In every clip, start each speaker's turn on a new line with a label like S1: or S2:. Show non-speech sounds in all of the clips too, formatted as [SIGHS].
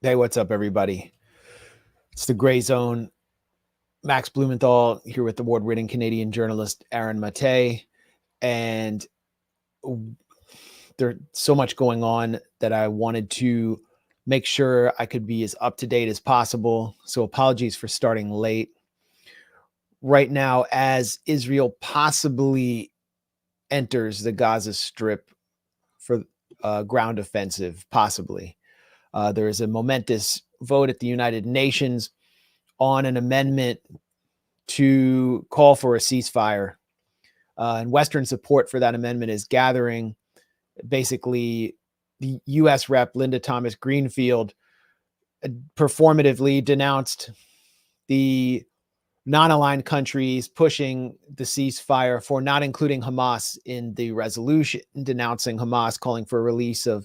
S1: Hey, what's up, everybody? It's the Grayzone. Max Blumenthal here with award winning Canadian journalist Aaron Mate. And there's so much going on that I wanted to make sure I could be as up to date as possible. So, apologies for starting late. Right now, as Israel possibly enters the Gaza Strip for uh, ground offensive, possibly. Uh, there is a momentous vote at the United Nations on an amendment to call for a ceasefire. Uh, and Western support for that amendment is gathering. Basically, the U.S. rep Linda Thomas Greenfield uh, performatively denounced the non aligned countries pushing the ceasefire for not including Hamas in the resolution, denouncing Hamas, calling for a release of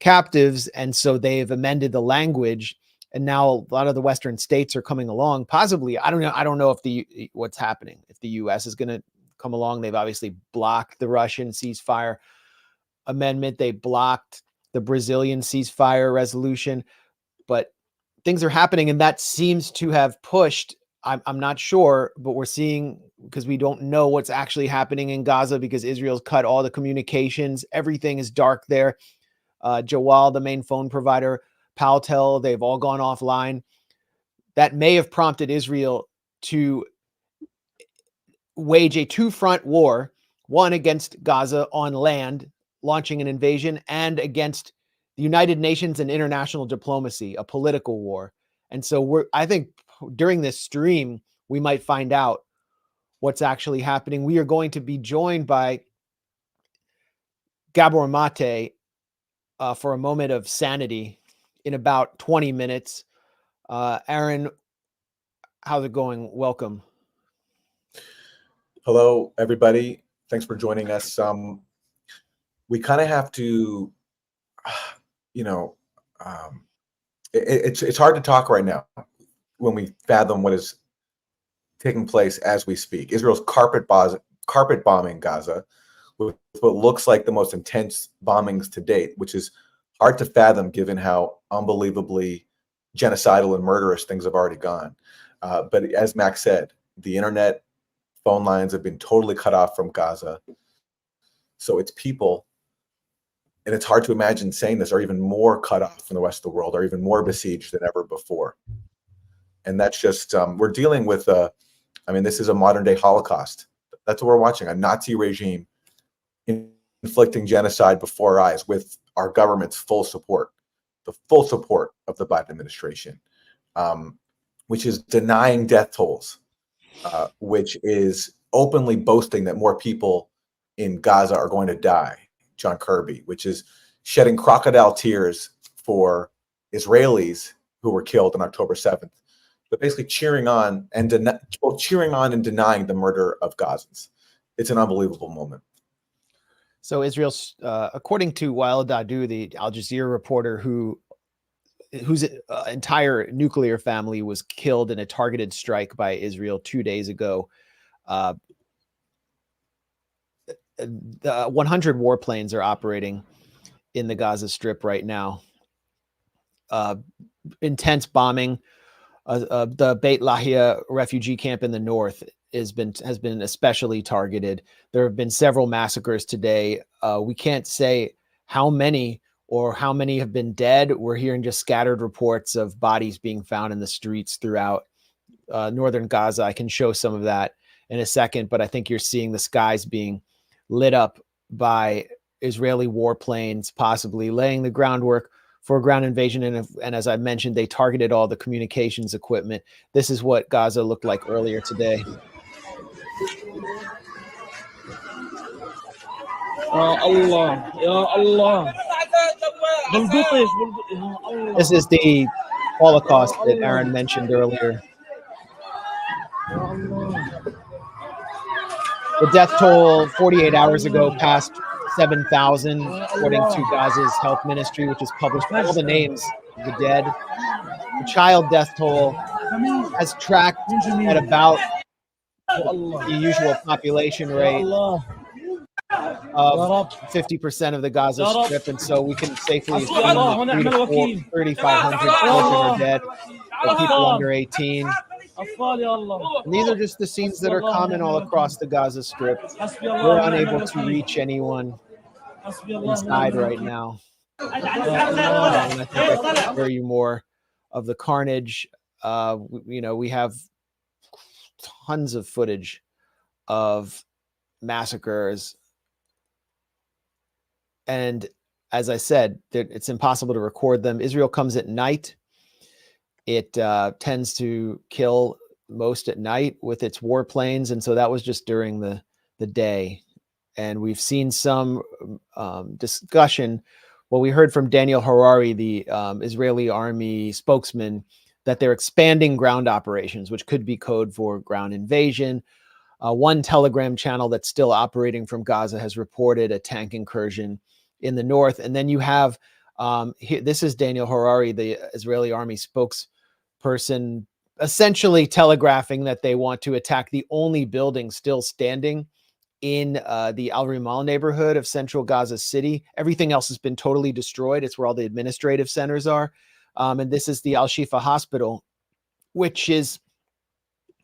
S1: captives. And so they've amended the language. And now a lot of the Western states are coming along. Possibly, I don't know. I don't know if the eh, what's happening. If the U.S. is going to come along, they've obviously blocked the Russian ceasefire amendment. They blocked the Brazilian ceasefire resolution, but things are happening, and that seems to have pushed I'm, I'm not sure, but we're seeing because we don't know what's actually happening in Gaza because Israel's cut all the communications. Everything is dark there. Uh, Jawwal, the main phone provider, Paltel, they've all gone offline. That may have prompted Israel to wage a two front war one against Gaza on land, launching an invasion, and against the United Nations and international diplomacy, a political war. And so we're, I think during this stream, we might find out what's actually happening. We are going to be joined by Gabor Mate uh, for a moment of sanity in about 20 minutes. Uh, Aaron, how's it going? Welcome.
S2: Hello, everybody. Thanks for joining us. Um, we kind of have to, [SIGHS] you know, um, it, it's it's hard to talk right now when we fathom what is taking place as we speak. Israel's carpet, carpet bombing Gaza with what looks like the most intense bombings to date, which is hard to fathom given how unbelievably genocidal and murderous things have already gone. Uh, but as Max said, the internet phone lines have been totally cut off from Gaza. So it's people, and it's hard to imagine saying this, are even more cut off from the rest of the world, are even more besieged than ever before and that's just um, we're dealing with a i mean this is a modern day holocaust that's what we're watching a nazi regime inflicting genocide before our eyes with our government's full support the full support of the biden administration um, which is denying death tolls uh, which is openly boasting that more people in gaza are going to die john kirby which is shedding crocodile tears for israelis who were killed on october 7th but basically cheering on and den- well, cheering on and denying the murder of Gazans. It's an unbelievable moment.
S1: So Israel's, uh, according to Wael Dahdouh, the Al Jazeera reporter who whose uh, entire nuclear family was killed in a targeted strike by Israel two days ago. Uh, the 100 warplanes are operating in the Gaza Strip right now. Uh, intense bombing uh, uh, the Beit Lahia refugee camp in the north has been has been especially targeted. There have been several massacres today. Uh, we can't say how many or how many have been dead. We're hearing just scattered reports of bodies being found in the streets throughout uh, northern Gaza. I can show some of that in a second, but I think you're seeing the skies being lit up by Israeli warplanes, possibly laying the groundwork for a ground invasion. And, if, and as I mentioned, they targeted all the communications equipment. This is what Gaza looked like earlier today. Allah, Allah. This is the Holocaust that Aaron mentioned earlier. The death toll 48 hours ago passed 7,000, according to Gaza's health ministry, which has published all the names of the dead. The child death toll has tracked at about the usual population rate of 50% of the Gaza Strip. And so we can safely assume that 3,500 children are dead, or people under 18. And these are just the scenes that are common all across the Gaza Strip. We're unable to reach anyone inside right now. Um, I think I can show you more of the carnage. Uh, you know, we have tons of footage of massacres. And as I said, it's impossible to record them. Israel comes at night. It uh, tends to kill most at night with its warplanes, and so that was just during the the day. And we've seen some um, discussion. Well, we heard from Daniel Hagari, the um, Israeli army spokesman, that they're expanding ground operations, which could be code for ground invasion. Uh, one Telegram channel that's still operating from Gaza has reported a tank incursion in the north. And then you have um, here, this is Daniel Hagari, the Israeli army spokesperson, essentially telegraphing that they want to attack the only building still standing in uh, the Al Rimal neighborhood of central Gaza City. Everything else has been totally destroyed. It's where all the administrative centers are. Um, and this is the Al Shifa Hospital, which is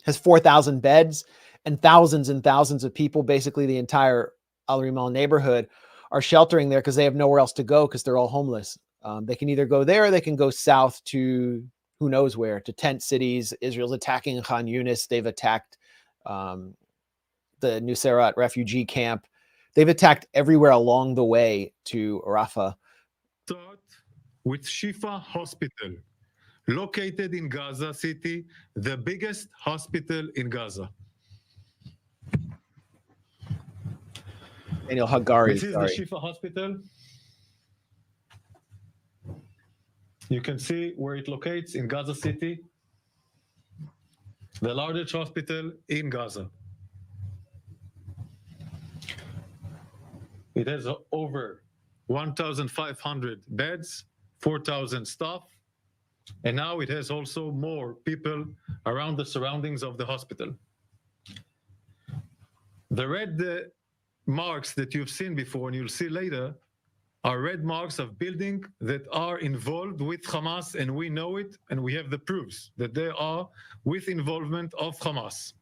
S1: has 4,000 beds and thousands and thousands of people, basically the entire Al Rimal neighborhood, are sheltering there because they have nowhere else to go because they're all homeless. Um, they can either go there or they can go south to who knows where, to tent cities. Israel's attacking Khan Yunis. They've attacked um, the Nuseirat refugee camp. They've attacked everywhere along the way to Rafah.
S3: With Shifa Hospital, located in Gaza City, the biggest hospital in Gaza.
S1: Daniel Hagari.
S3: This is
S1: sorry.
S3: the Shifa Hospital. You can see where it locates in Gaza City, the largest hospital in Gaza. It has over 1,500 beds, 4,000 staff, and now it has also more people around the surroundings of the hospital. The red uh, marks that you've seen before and you'll see later are red marks of building that are involved with Hamas, and we know it, and we have the proofs that they are with involvement of Hamas.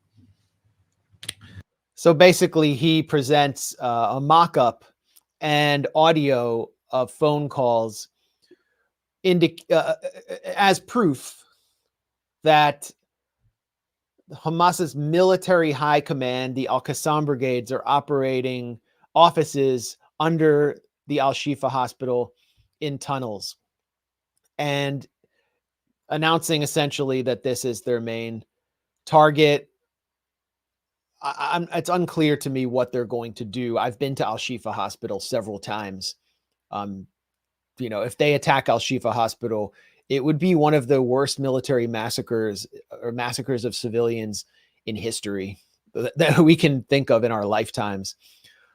S1: So basically, he presents uh, a mock up and audio of phone calls indic- uh, as proof that Hamas's military high command, the Al Qassam brigades, are operating offices under the Al Shifa hospital in tunnels and announcing essentially that this is their main target I, it's unclear to me what they're going to do. I've been to Al Shifa Hospital several times. Um, you know, if they attack Al Shifa Hospital, it would be one of the worst military massacres or massacres of civilians in history [LAUGHS] that, we can think of in our lifetimes.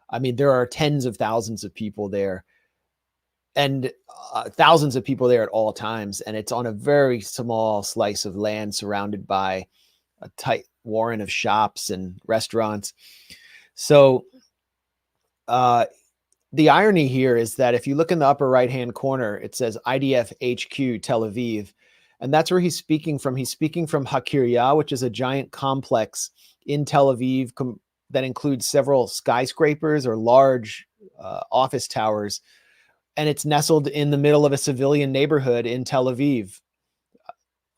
S1: I mean, there are tens of thousands of people there and uh, thousands of people there at all times. And it's on a very small slice of land surrounded by a tight warren of shops and restaurants. So uh, the irony here is that if you look in the upper right hand corner, it says IDF HQ Tel Aviv. And that's where he's speaking from. He's speaking from Hakiria, which is a giant complex in Tel Aviv com- that includes several skyscrapers or large uh, office towers. And it's nestled in the middle of a civilian neighborhood in Tel Aviv,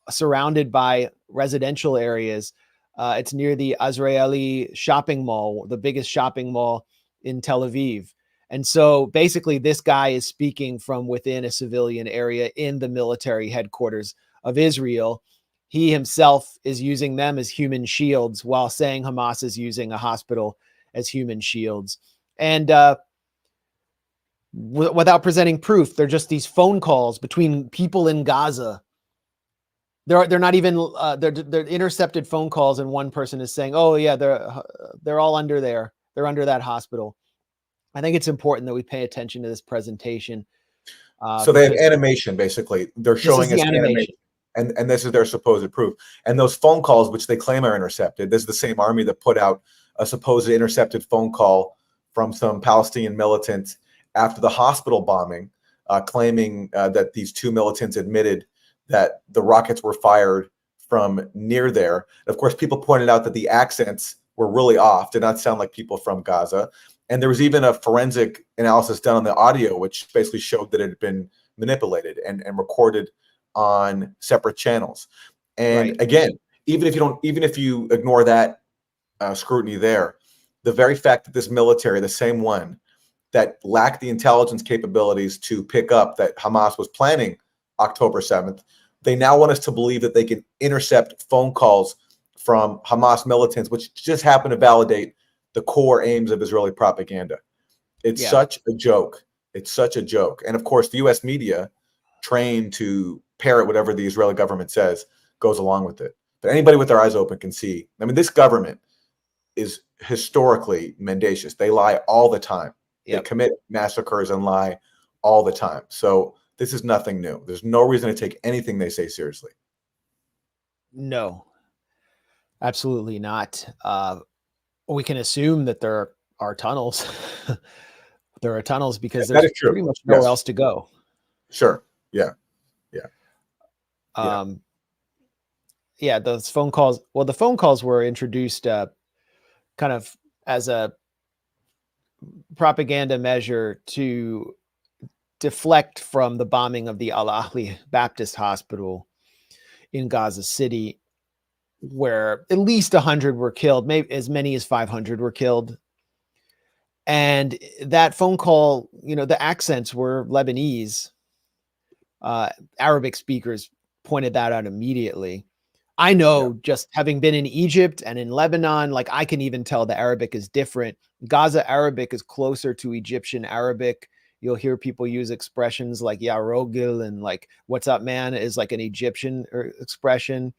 S1: surrounded by residential areas. Uh, it's near the Azrieli shopping mall, the biggest shopping mall in Tel Aviv. And so basically, this guy is speaking from within a civilian area in the military headquarters of Israel. He himself is using them as human shields while saying Hamas is using a hospital as human shields. And uh, w- without presenting proof, they're just these phone calls between people in Gaza they're they're not even uh, they're they're intercepted phone calls and one person is saying oh yeah they're uh, they're all under there they're under that hospital i think it's important that we pay attention to this presentation uh,
S2: so they have animation basically. They're showing
S1: the
S2: us
S1: animation.
S2: animation. And, and this is their supposed proof. And those phone calls, which they claim are intercepted, this is the same army that put out a supposed intercepted phone call from some Palestinian militant after the hospital bombing, uh, claiming uh, that these two militants admitted that the rockets were fired from near there. Of course, people pointed out that the accents were really off, did not sound like people from Gaza. And there was even a forensic analysis done on the audio, which basically showed that it had been manipulated and, and recorded on separate channels. And
S1: Right.
S2: again, even if you don't, even if you ignore that uh, scrutiny there, the very fact that this military, the same one that lacked the intelligence capabilities to pick up that Hamas was planning October 7th, they now want us to believe that they can intercept phone calls from Hamas militants, which just happened to validate the core aims of Israeli propaganda. It's
S1: Yeah.
S2: such a joke. It's such a joke. And of course, the US media, trained to parrot whatever the Israeli government says, goes along with it. But anybody with their eyes open can see. I mean, this government is historically mendacious. They lie all the time.
S1: Yep.
S2: They commit massacres and lie all the time. So this is nothing new. There's no reason to take anything they say seriously.
S1: No, absolutely not. Uh, we can assume that there are tunnels. [LAUGHS] there are tunnels because
S2: Yeah,
S1: there's pretty much nowhere
S2: Yes.
S1: else to go.
S2: Sure. Yeah. Yeah.
S1: Um, yeah, those phone calls. Well, the phone calls were introduced uh, kind of as a propaganda measure to deflect from the bombing of the Al Ahli Baptist Hospital in Gaza City, where at least 100 were killed, maybe as many as 500 were killed. And that phone call, you know, the accents were Lebanese. Uh, Arabic speakers pointed that out immediately. I know just having been in Egypt and in Lebanon, like I can even tell the Arabic is different. Gaza Arabic is closer to Egyptian Arabic. You'll hear people use expressions like "Ya Rogil" and like "What's up, man?" is like an Egyptian er, expression.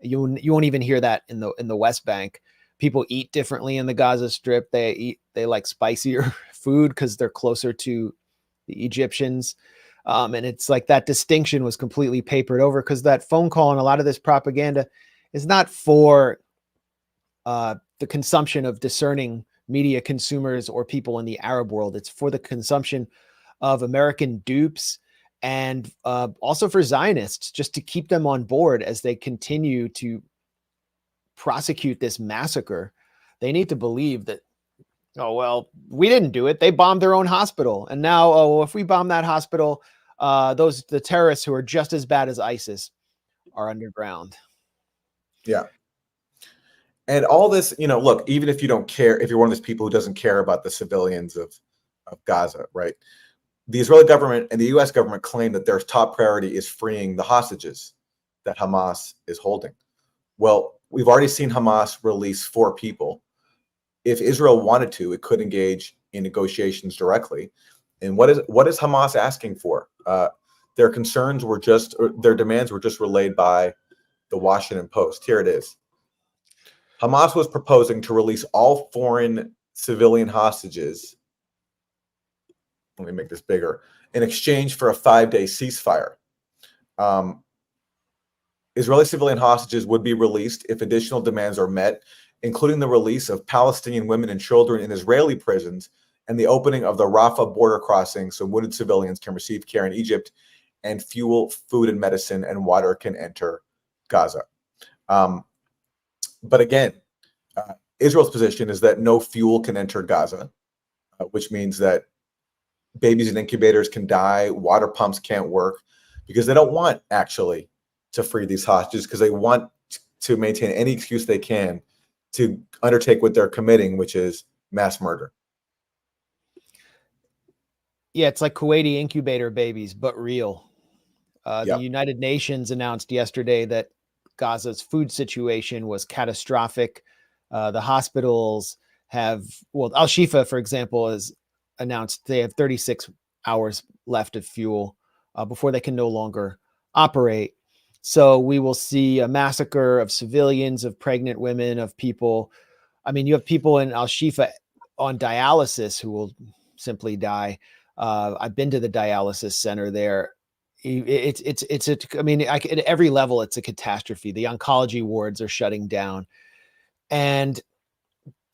S1: You you won't even hear that in the in the West Bank. People eat differently in the Gaza Strip. They eat they like spicier [LAUGHS] food because they're closer to the Egyptians. Um, and it's like that distinction was completely papered over because that phone call and a lot of this propaganda is not for uh, the consumption of discerning media consumers or people in the Arab world. It's for the consumption of American dupes and uh, also for Zionists, just to keep them on board as they continue to prosecute this massacre. They need to believe that oh well we didn't do it they bombed their own hospital and now oh if we bomb that hospital uh those the terrorists who are just as bad as isis are underground Yeah.
S2: And all this, you know, look, even if you don't care, if you're one of those people who doesn't care about the civilians of, of Gaza, right? The Israeli government and the US government claim that their top priority is freeing the hostages that Hamas is holding. Well, we've already seen Hamas release four people. If Israel wanted to, it could engage in negotiations directly. And what is what is Hamas asking for? Uh, their concerns were just, their demands were just relayed by the Washington Post. Here it is. Hamas was proposing to release all foreign civilian hostages. Let me make this bigger in exchange for a five day ceasefire. Um, Israeli civilian hostages would be released if additional demands are met, including the release of Palestinian women and children in Israeli prisons and the opening of the Rafah border crossing so wounded civilians can receive care in Egypt and fuel, food, and medicine and water can enter Gaza. Um, but again, uh, Israel's position is that no fuel can enter Gaza, uh, which means that babies in incubators can die, water pumps can't work because they don't want actually to free these hostages because they want to maintain any excuse they can to undertake what they're committing, which is mass murder.
S1: yeah it's like kuwaiti incubator babies but real uh,
S2: Yep.
S1: the united nations announced yesterday that gaza's food situation was catastrophic uh, the hospitals have well al shifa for example has announced they have 36 hours left of fuel uh, before they can no longer operate so we will see a massacre of civilians of pregnant women of people i mean you have people in al shifa on dialysis who will simply die uh, I've been to the dialysis center there. It's it's it's a. I mean, I, at every level, it's a catastrophe. The oncology wards are shutting down, and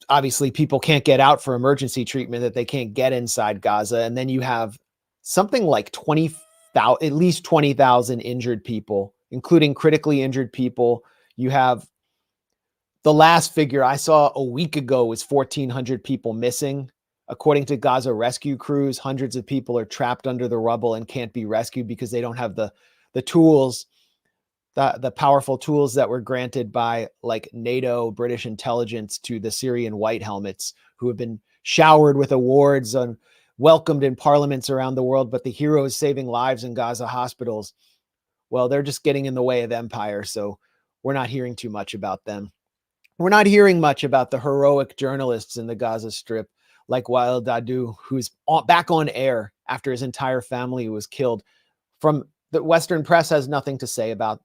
S1: obviously people can't get out for emergency treatment that they can't get inside Gaza. And then you have something like 20,000, at least 20,000 injured people, including critically injured people. You have the last figure I saw a week ago was 1,400 people missing. According to Gaza rescue crews, hundreds of people are trapped under the rubble and can't be rescued because they don't have the the tools, the, the powerful tools that were granted by like NATO, British intelligence to the Syrian white helmets who have been showered with awards and welcomed in parliaments around the world, but the heroes saving lives in Gaza hospitals, well, they're just getting in the way of empire. So we're not hearing too much about them. We're not hearing much about the heroic journalists in the Gaza Strip, like Wael Dahdouh, who's back on air after his entire family was killed. From the Western press has nothing to say about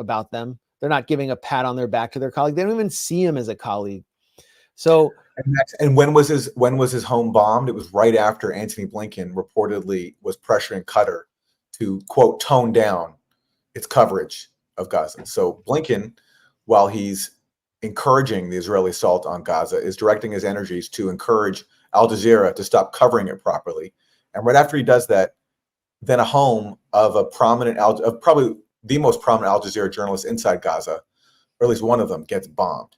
S1: about them. They're not giving a pat on their back to their colleague. They don't even see him as a colleague. So
S2: And, and when was his when was his home bombed? It was right after Antony Blinken reportedly was pressuring Qatar to quote tone down its coverage of Gaza. So Blinken, while he's encouraging the Israeli assault on Gaza, is directing his energies to encourage Al Jazeera to stop covering it properly. And right after he does that, then a home of a prominent Al, of probably the most prominent Al Jazeera journalist inside Gaza, or at least one of them, gets bombed.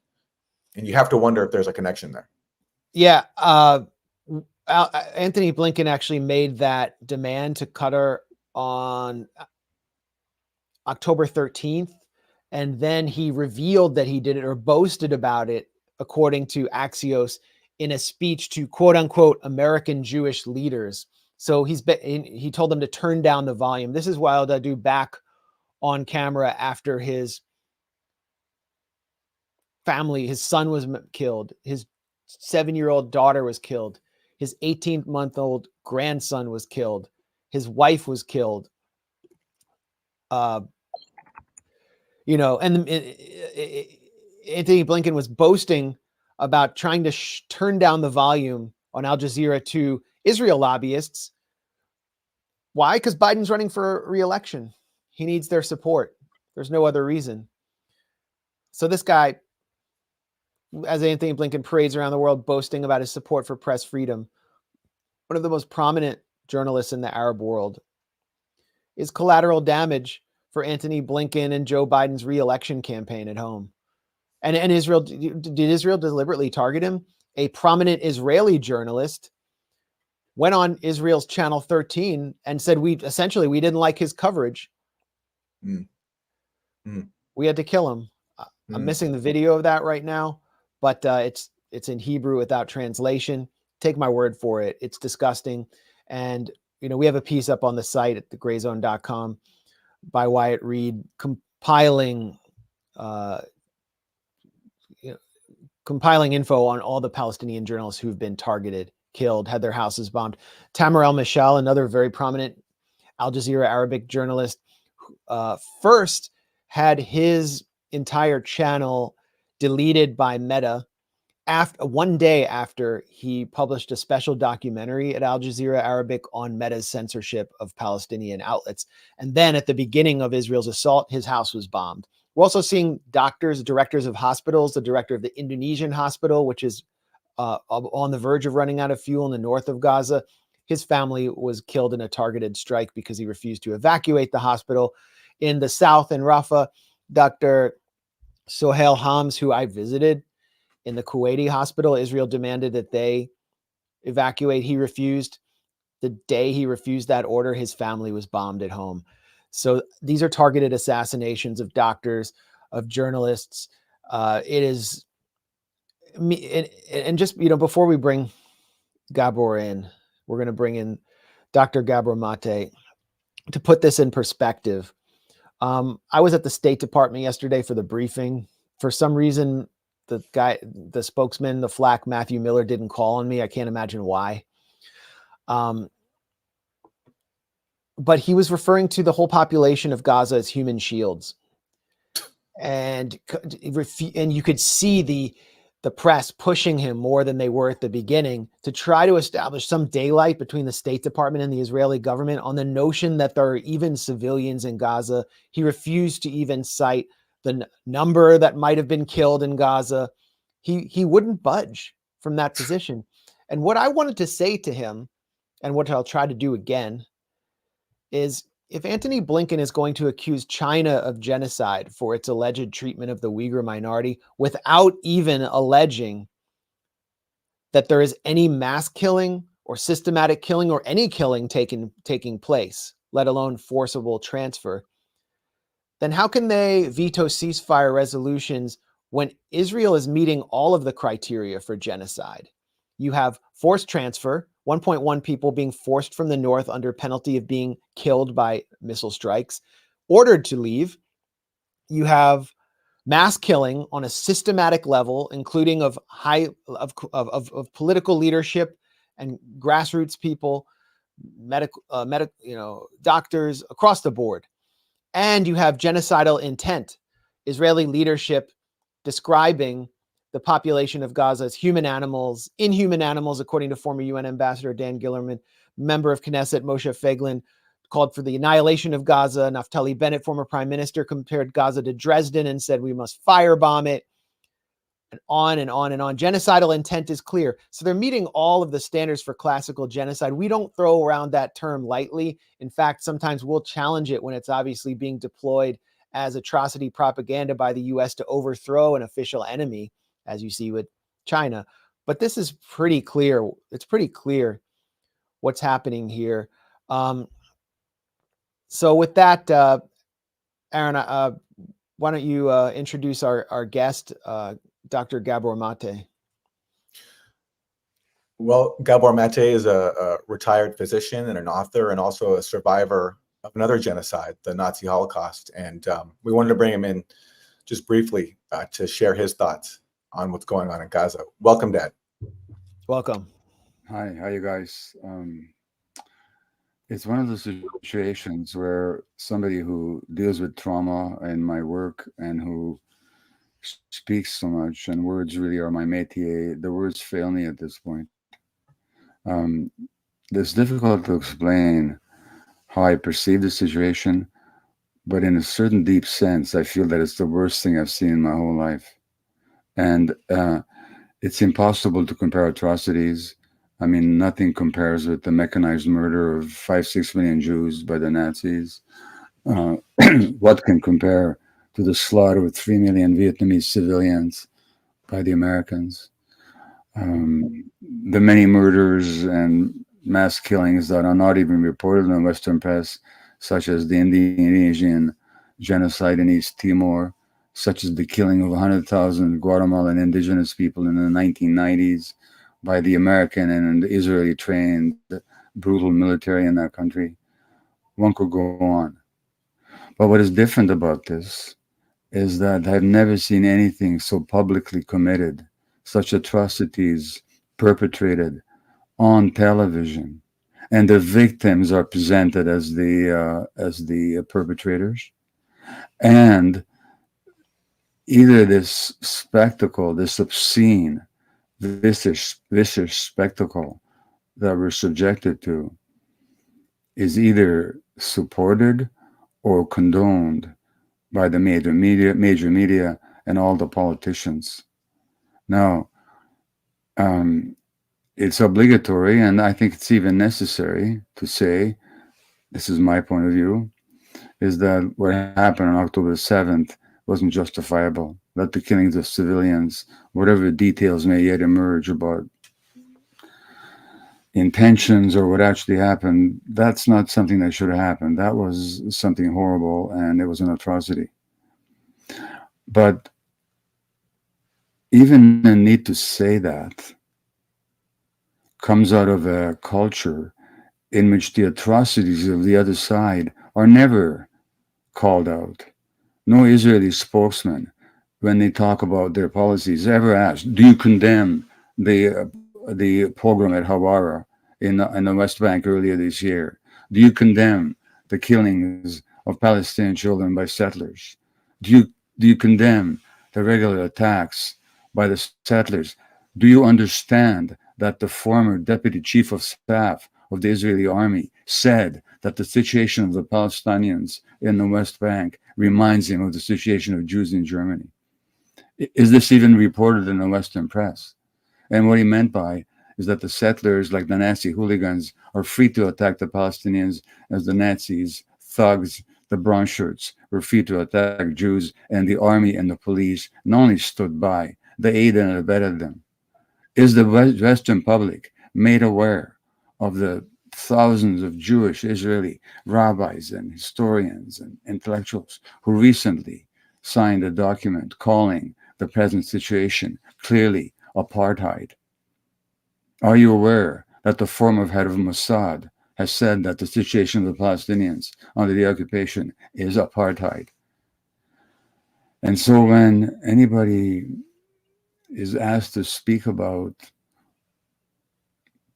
S2: And you have to wonder if there's a connection there.
S1: Yeah, uh, Antony Blinken actually made that demand to Qatar on uh, October 13th, and then he revealed that he did it or boasted about it, according to Axios, in a speech to quote unquote American Jewish leaders. So he's been, he told them to turn down the volume. This is Wael Dahdouh back on camera after his family, his son was killed, his seven year old daughter was killed, his 18 month old grandson was killed, his wife was killed. Uh, you know, and it- it- it- Antony Blinken was boasting about trying to sh- turn down the volume on Al Jazeera to Israel lobbyists. Why? Because Biden's running for reelection. He needs their support. There's no other reason. So this guy, as Antony Blinken parades around the world boasting about his support for press freedom, one of the most prominent journalists in the Arab world, is collateral damage for Antony Blinken and Joe Biden's reelection campaign at home. And, and Israel, did Israel deliberately target him? A prominent Israeli journalist went on Israel's channel 13 and said we essentially we didn't like his coverage.
S2: Mm. Mm.
S1: We had to kill him. I'm
S2: Mm.
S1: missing the video of that right now, but uh, it's it's in Hebrew without translation. Take my word for it. It's disgusting. And you know, we have a piece up on the site at thegrayzone.com by Wyatt Reed compiling uh you know, compiling info on all the Palestinian journalists who've been targeted, killed, had their houses bombed. Tamar El Mashal, another very prominent Al Jazeera Arabic journalist, uh, first had his entire channel deleted by Meta after one day after he published a special documentary at Al Jazeera Arabic on Meta's censorship of Palestinian outlets. And then at the beginning of Israel's assault, his house was bombed. We're also seeing doctors, directors of hospitals, the director of the Indonesian hospital, which is uh, on the verge of running out of fuel in the north of Gaza. His family was killed in a targeted strike because he refused to evacuate the hospital. In the south in Rafah, Dr. Sohail Hams, who I visited in the Kuwaiti hospital, Israel demanded that they evacuate. He refused. The day he refused that order, his family was bombed at home. So these are targeted assassinations of doctors, of journalists. Uh, it is me, and, and just you know, before we bring Gabor in, we're going to bring in Dr. Gabor Mate to put this in perspective. Um, I was at the State Department yesterday for the briefing. For some reason, the guy, the spokesman, the flack, Matthew Miller, didn't call on me. I can't imagine why. Um, but he was referring to the whole population of Gaza as human shields, and and you could see the the press pushing him more than they were at the beginning to try to establish some daylight between the State Department and the Israeli government on the notion that there are even civilians in Gaza. He refused to even cite the n- number that might have been killed in Gaza. he he wouldn't budge from that position. And what I wanted to say to him, and what I'll try to do again, is if Antony Blinken is going to accuse China of genocide for its alleged treatment of the Uyghur minority without even alleging that there is any mass killing or systematic killing or any killing taking taking place, let alone forcible transfer, then how can they veto ceasefire resolutions when Israel is meeting all of the criteria for genocide? You have forced transfer, 1.1 people being forced from the north under penalty of being killed by missile strikes, ordered to leave. You have mass killing on a systematic level, including of high of, of, of, political leadership and grassroots people, medical, uh, medic, you know, doctors across the board, and you have genocidal intent. Israeli leadership describing the population of Gaza as human animals, inhuman animals, according to former UN Ambassador Dan Gillerman, member of Knesset Moshe Feiglin, called for the annihilation of Gaza. Naftali Bennett, former prime minister, compared Gaza to Dresden and said we must firebomb it. And on and on and on. Genocidal intent is clear. So they're meeting all of the standards for classical genocide. We don't throw around that term lightly. In fact, sometimes we'll challenge it when it's obviously being deployed as atrocity propaganda by the US to overthrow an official enemy, as you see with China. But this is pretty clear. It's pretty clear what's happening here. Um, so with that, uh, Aaron, uh, why don't you uh, introduce our, our guest, uh, Dr. Gabor Mate?
S2: Well, Gabor Mate is a, a, retired physician and an author, and also a survivor of another genocide, the Nazi Holocaust. And um, we wanted to bring him in just briefly uh, to share his thoughts on what's going on in Gaza. Welcome, Dad.
S1: Welcome.
S4: Hi, how you guys? Um, it's one of those situations where somebody who deals with trauma in my work and who speaks so much, and words really are my métier. The words fail me at this point. Um, it's difficult to explain how I perceive the situation, but in a certain deep sense, I feel that it's the worst thing I've seen in my whole life, and uh, it's impossible to compare atrocities I mean, nothing compares with the mechanized murder of five, six million Jews by the Nazis. Uh, [CLEARS THROAT] what can compare to the slaughter of three million Vietnamese civilians by the Americans? Um, the many murders and mass killings that are not even reported in the Western press, such as the Indonesian genocide in East Timor, such as the killing of 100,000 Guatemalan indigenous people in the 1990s, by the American and Israeli trained brutal military in that country. One could go on. But what is different about this is that I've never seen anything so publicly committed, such atrocities perpetrated on television, and the victims are presented as the uh, as the perpetrators, and either this spectacle, this obscene vicious, vicious spectacle that we're subjected to is either supported or condoned by the major media, major media, and all the politicians. Now, um, it's obligatory, and I think it's even necessary to say, this is my point of view, is that what happened on October 7th wasn't justifiable that the killings of civilians, whatever details may yet emerge about intentions or what actually happened, that's not something that should have happened. That was something horrible and it was an atrocity. But even the need to say that comes out of a culture in which the atrocities of the other side are never called out. No Israeli spokesman when they talk about their policies ever asked, do you condemn the uh, the pogrom at Hawara in the, in the West Bank earlier this year? Do you condemn the killings of Palestinian children by settlers? Do you do you condemn the regular attacks by the settlers? Do you understand that the former deputy chief of staff of the Israeli army said that the situation of the Palestinians in the West Bank reminds him of the situation of Jews in Germany? Is this even reported in the Western press? And what he meant by is that the settlers, like the Nazi hooligans, are free to attack the Palestinians as the Nazis, thugs, the brown shirts were free to attack Jews, and the army and the police not only stood by, they aided and abetted them. Is the Western public made aware of the thousands of Jewish Israeli rabbis and historians and intellectuals who recently signed a document calling the present situation clearly apartheid? Are you aware that the former head of Mossad has said that the situation of the Palestinians under the occupation is apartheid? And so when anybody is asked to speak about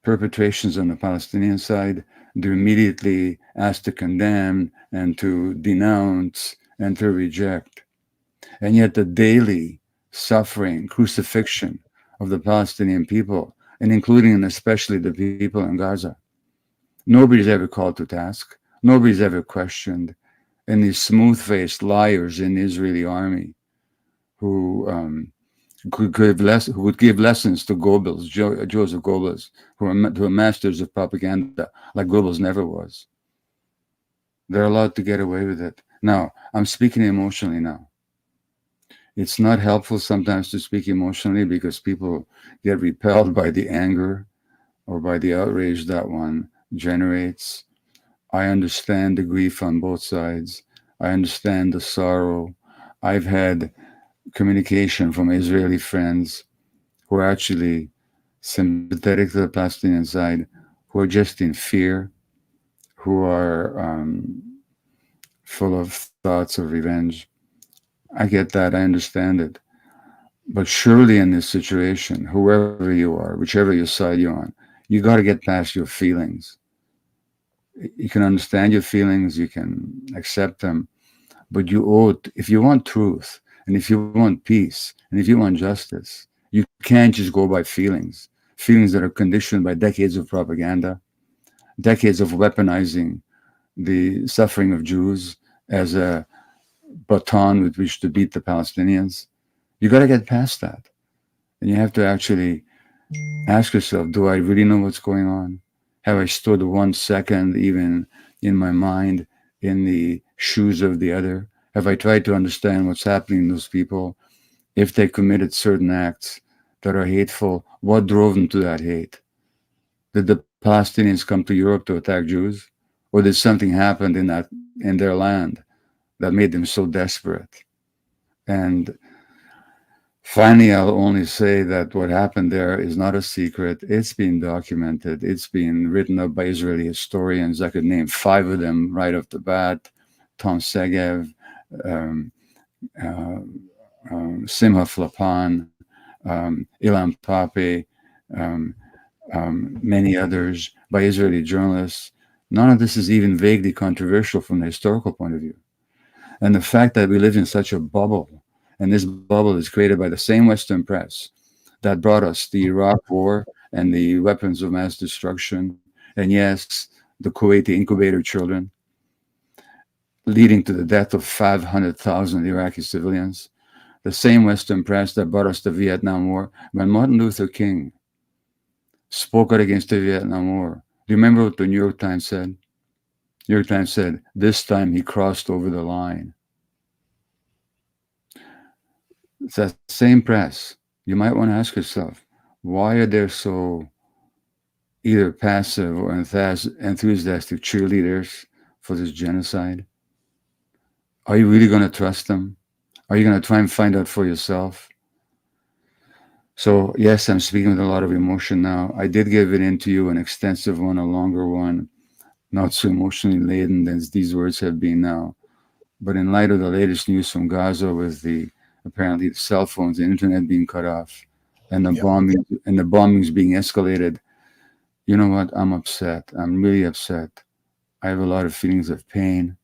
S4: perpetrations on the Palestinian side, they're immediately asked to condemn and to denounce and to reject. And yet, the daily suffering, crucifixion of the Palestinian people, and including and especially the people in Gaza, nobody's ever called to task, nobody's ever questioned. And these smooth faced liars in the Israeli army who um, give less, who would give lessons to Goebbels, jo- Joseph Goebbels, who are, who are masters of propaganda, like Goebbels never was. They're allowed to get away with it. Now, I'm speaking emotionally now. It's not helpful sometimes to speak emotionally because people get repelled by the anger or by the outrage that one generates. I understand the grief on both sides. I understand the sorrow. I've had communication from Israeli friends who are actually sympathetic to the Palestinian side, who are just in fear, who are um, full of thoughts of revenge. I get that, I understand it. But surely in this situation, whoever you are, whichever your side you're on, you got to get past your feelings. You can understand your feelings, you can accept them, but you it- if you want truth, and if you want peace, and if you want justice, you can't just go by feelings, feelings that are conditioned by decades of propaganda, decades of weaponizing the suffering of Jews as a baton with which to beat the Palestinians. You got to get past that. And you have to actually ask yourself do I really know what's going on? Have I stood one second, even in my mind, in the shoes of the other? Have I tried to understand what's happening to those people? If they committed certain acts that are hateful, what drove them to that hate? Did the Palestinians come to Europe to attack Jews? Or did something happen in that in their land that made them so desperate? And finally, I'll only say that what happened there is not a secret. It's been documented. It's been written up by Israeli historians. I could name five of them right off the bat: Tom Segev, um, uh, um, Simha Flapan, um, Ilan Pape, um, um, many others by Israeli journalists. None of this is even vaguely controversial from the historical point of view. And the fact that we live in such a bubble, and this bubble is created by the same Western press that brought us the Iraq War and the weapons of mass destruction, and yes, the Kuwaiti incubator children, leading to the death of 500,000 Iraqi civilians. The same Western press that brought us the Vietnam War. When Martin Luther King spoke out against the Vietnam War, do you remember what the New York Times said? New York Times said, this time he crossed over the line. It's that same press. You might want to ask yourself, why are there so either passive or enthusiastic cheerleaders for this genocide? Are you really going to trust them? Are you going to try and find out for yourself? So, yes, I'm speaking with a lot of emotion now. I did give it into you an extensive one, a longer one, not so emotionally laden as these words have been now. But in light of the latest news from Gaza with the apparently the cell phones and internet being cut off and the
S2: Yep.
S4: bombing and the bombings being escalated, you know what? I'm upset. I'm really upset. I have a lot of feelings of pain.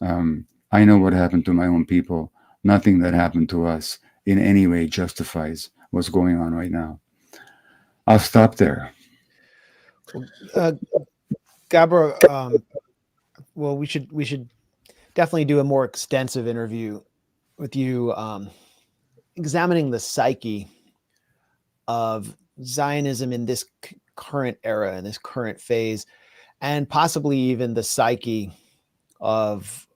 S4: Um, I know what happened to my own people. Nothing that happened to us in any way justifies what's going on right now. I'll stop there.
S1: Uh, Gabor, um, well, we should we should definitely do a more extensive interview with you um, examining the psyche of Zionism in this c- current era, in this current phase, and possibly even the psyche of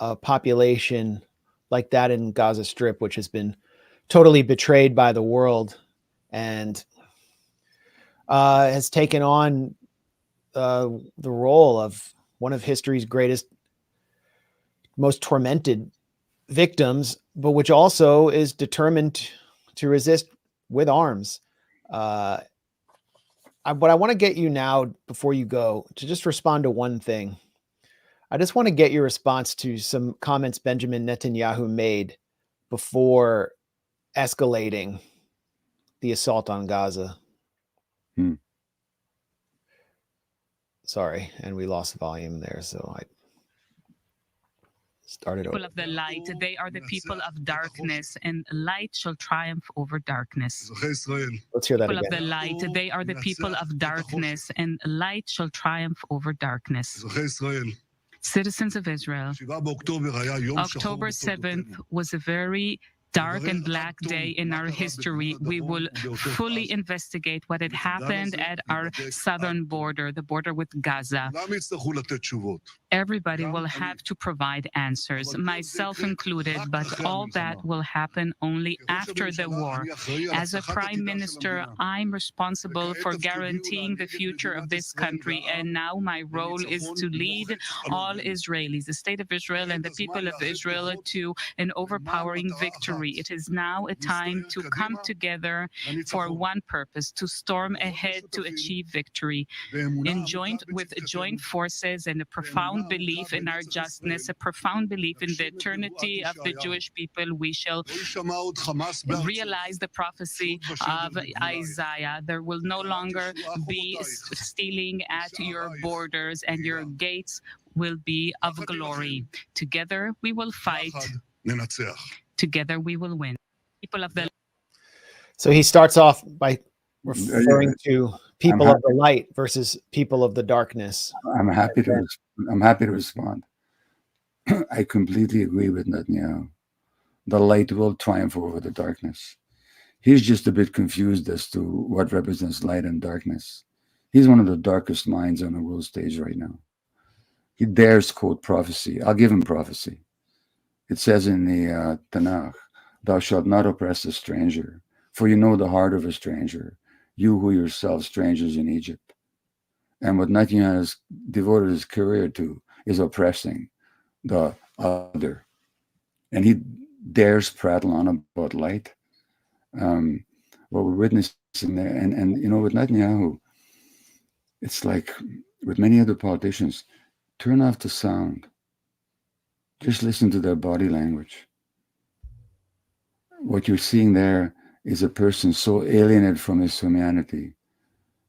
S1: a population like that in Gaza Strip, which has been totally betrayed by the world and uh, has taken on uh, the role of one of history's greatest, most tormented victims, but which also is determined to resist with arms. Uh, I, but I want to get you now, before you go, to just respond to one thing. I just want to get your response to some comments Benjamin Netanyahu made before escalating the assault on Gaza.
S4: Hmm.
S1: Sorry, and we lost volume there, so I started
S5: people
S1: over.
S5: of the light they are the people of darkness and light shall triumph over darkness
S1: let's hear that
S5: people
S1: again.
S5: of the light they are the people of darkness and light shall triumph over darkness citizens of Israel. October 7th was a very dark and black day in our history. We will fully investigate what had happened at our southern border, the border with Gaza everybody will have to provide answers, myself included, but all that will happen only after the war. As a prime minister, I'm responsible for guaranteeing the future of this country, and now my role is to lead all Israelis, the state of Israel, and the people of Israel to an overpowering victory. It is now a time to come together for one purpose to storm ahead to achieve victory. In joint with joint forces and a profound profound belief in our justness, a profound belief in the eternity of the Jewish people. We shall realize the prophecy of Isaiah. There will no longer be stealing at your borders, and your gates will be of glory. Together we will fight. Together we will win. People of the
S1: so he starts off by referring to people of the light versus people of the darkness.
S4: I'm happy to I'm happy to respond. [CLEARS THROAT] I completely agree with Netanyahu. The light will triumph over the darkness. He's just a bit confused as to what represents light and darkness. He's one of the darkest minds on the world stage right now. He dares quote prophecy. I'll give him prophecy. It says in the uh, Tanakh, "Thou shalt not oppress a stranger, for you know the heart of a stranger, you who yourself strangers in Egypt." And what Netanyahu has devoted his career to is oppressing the other. And he dares prattle on about light. Um, what we're witnessing there, and, and you know, with Netanyahu, it's like with many other politicians, turn off the sound. Just listen to their body language. What you're seeing there is a person so alienated from his humanity,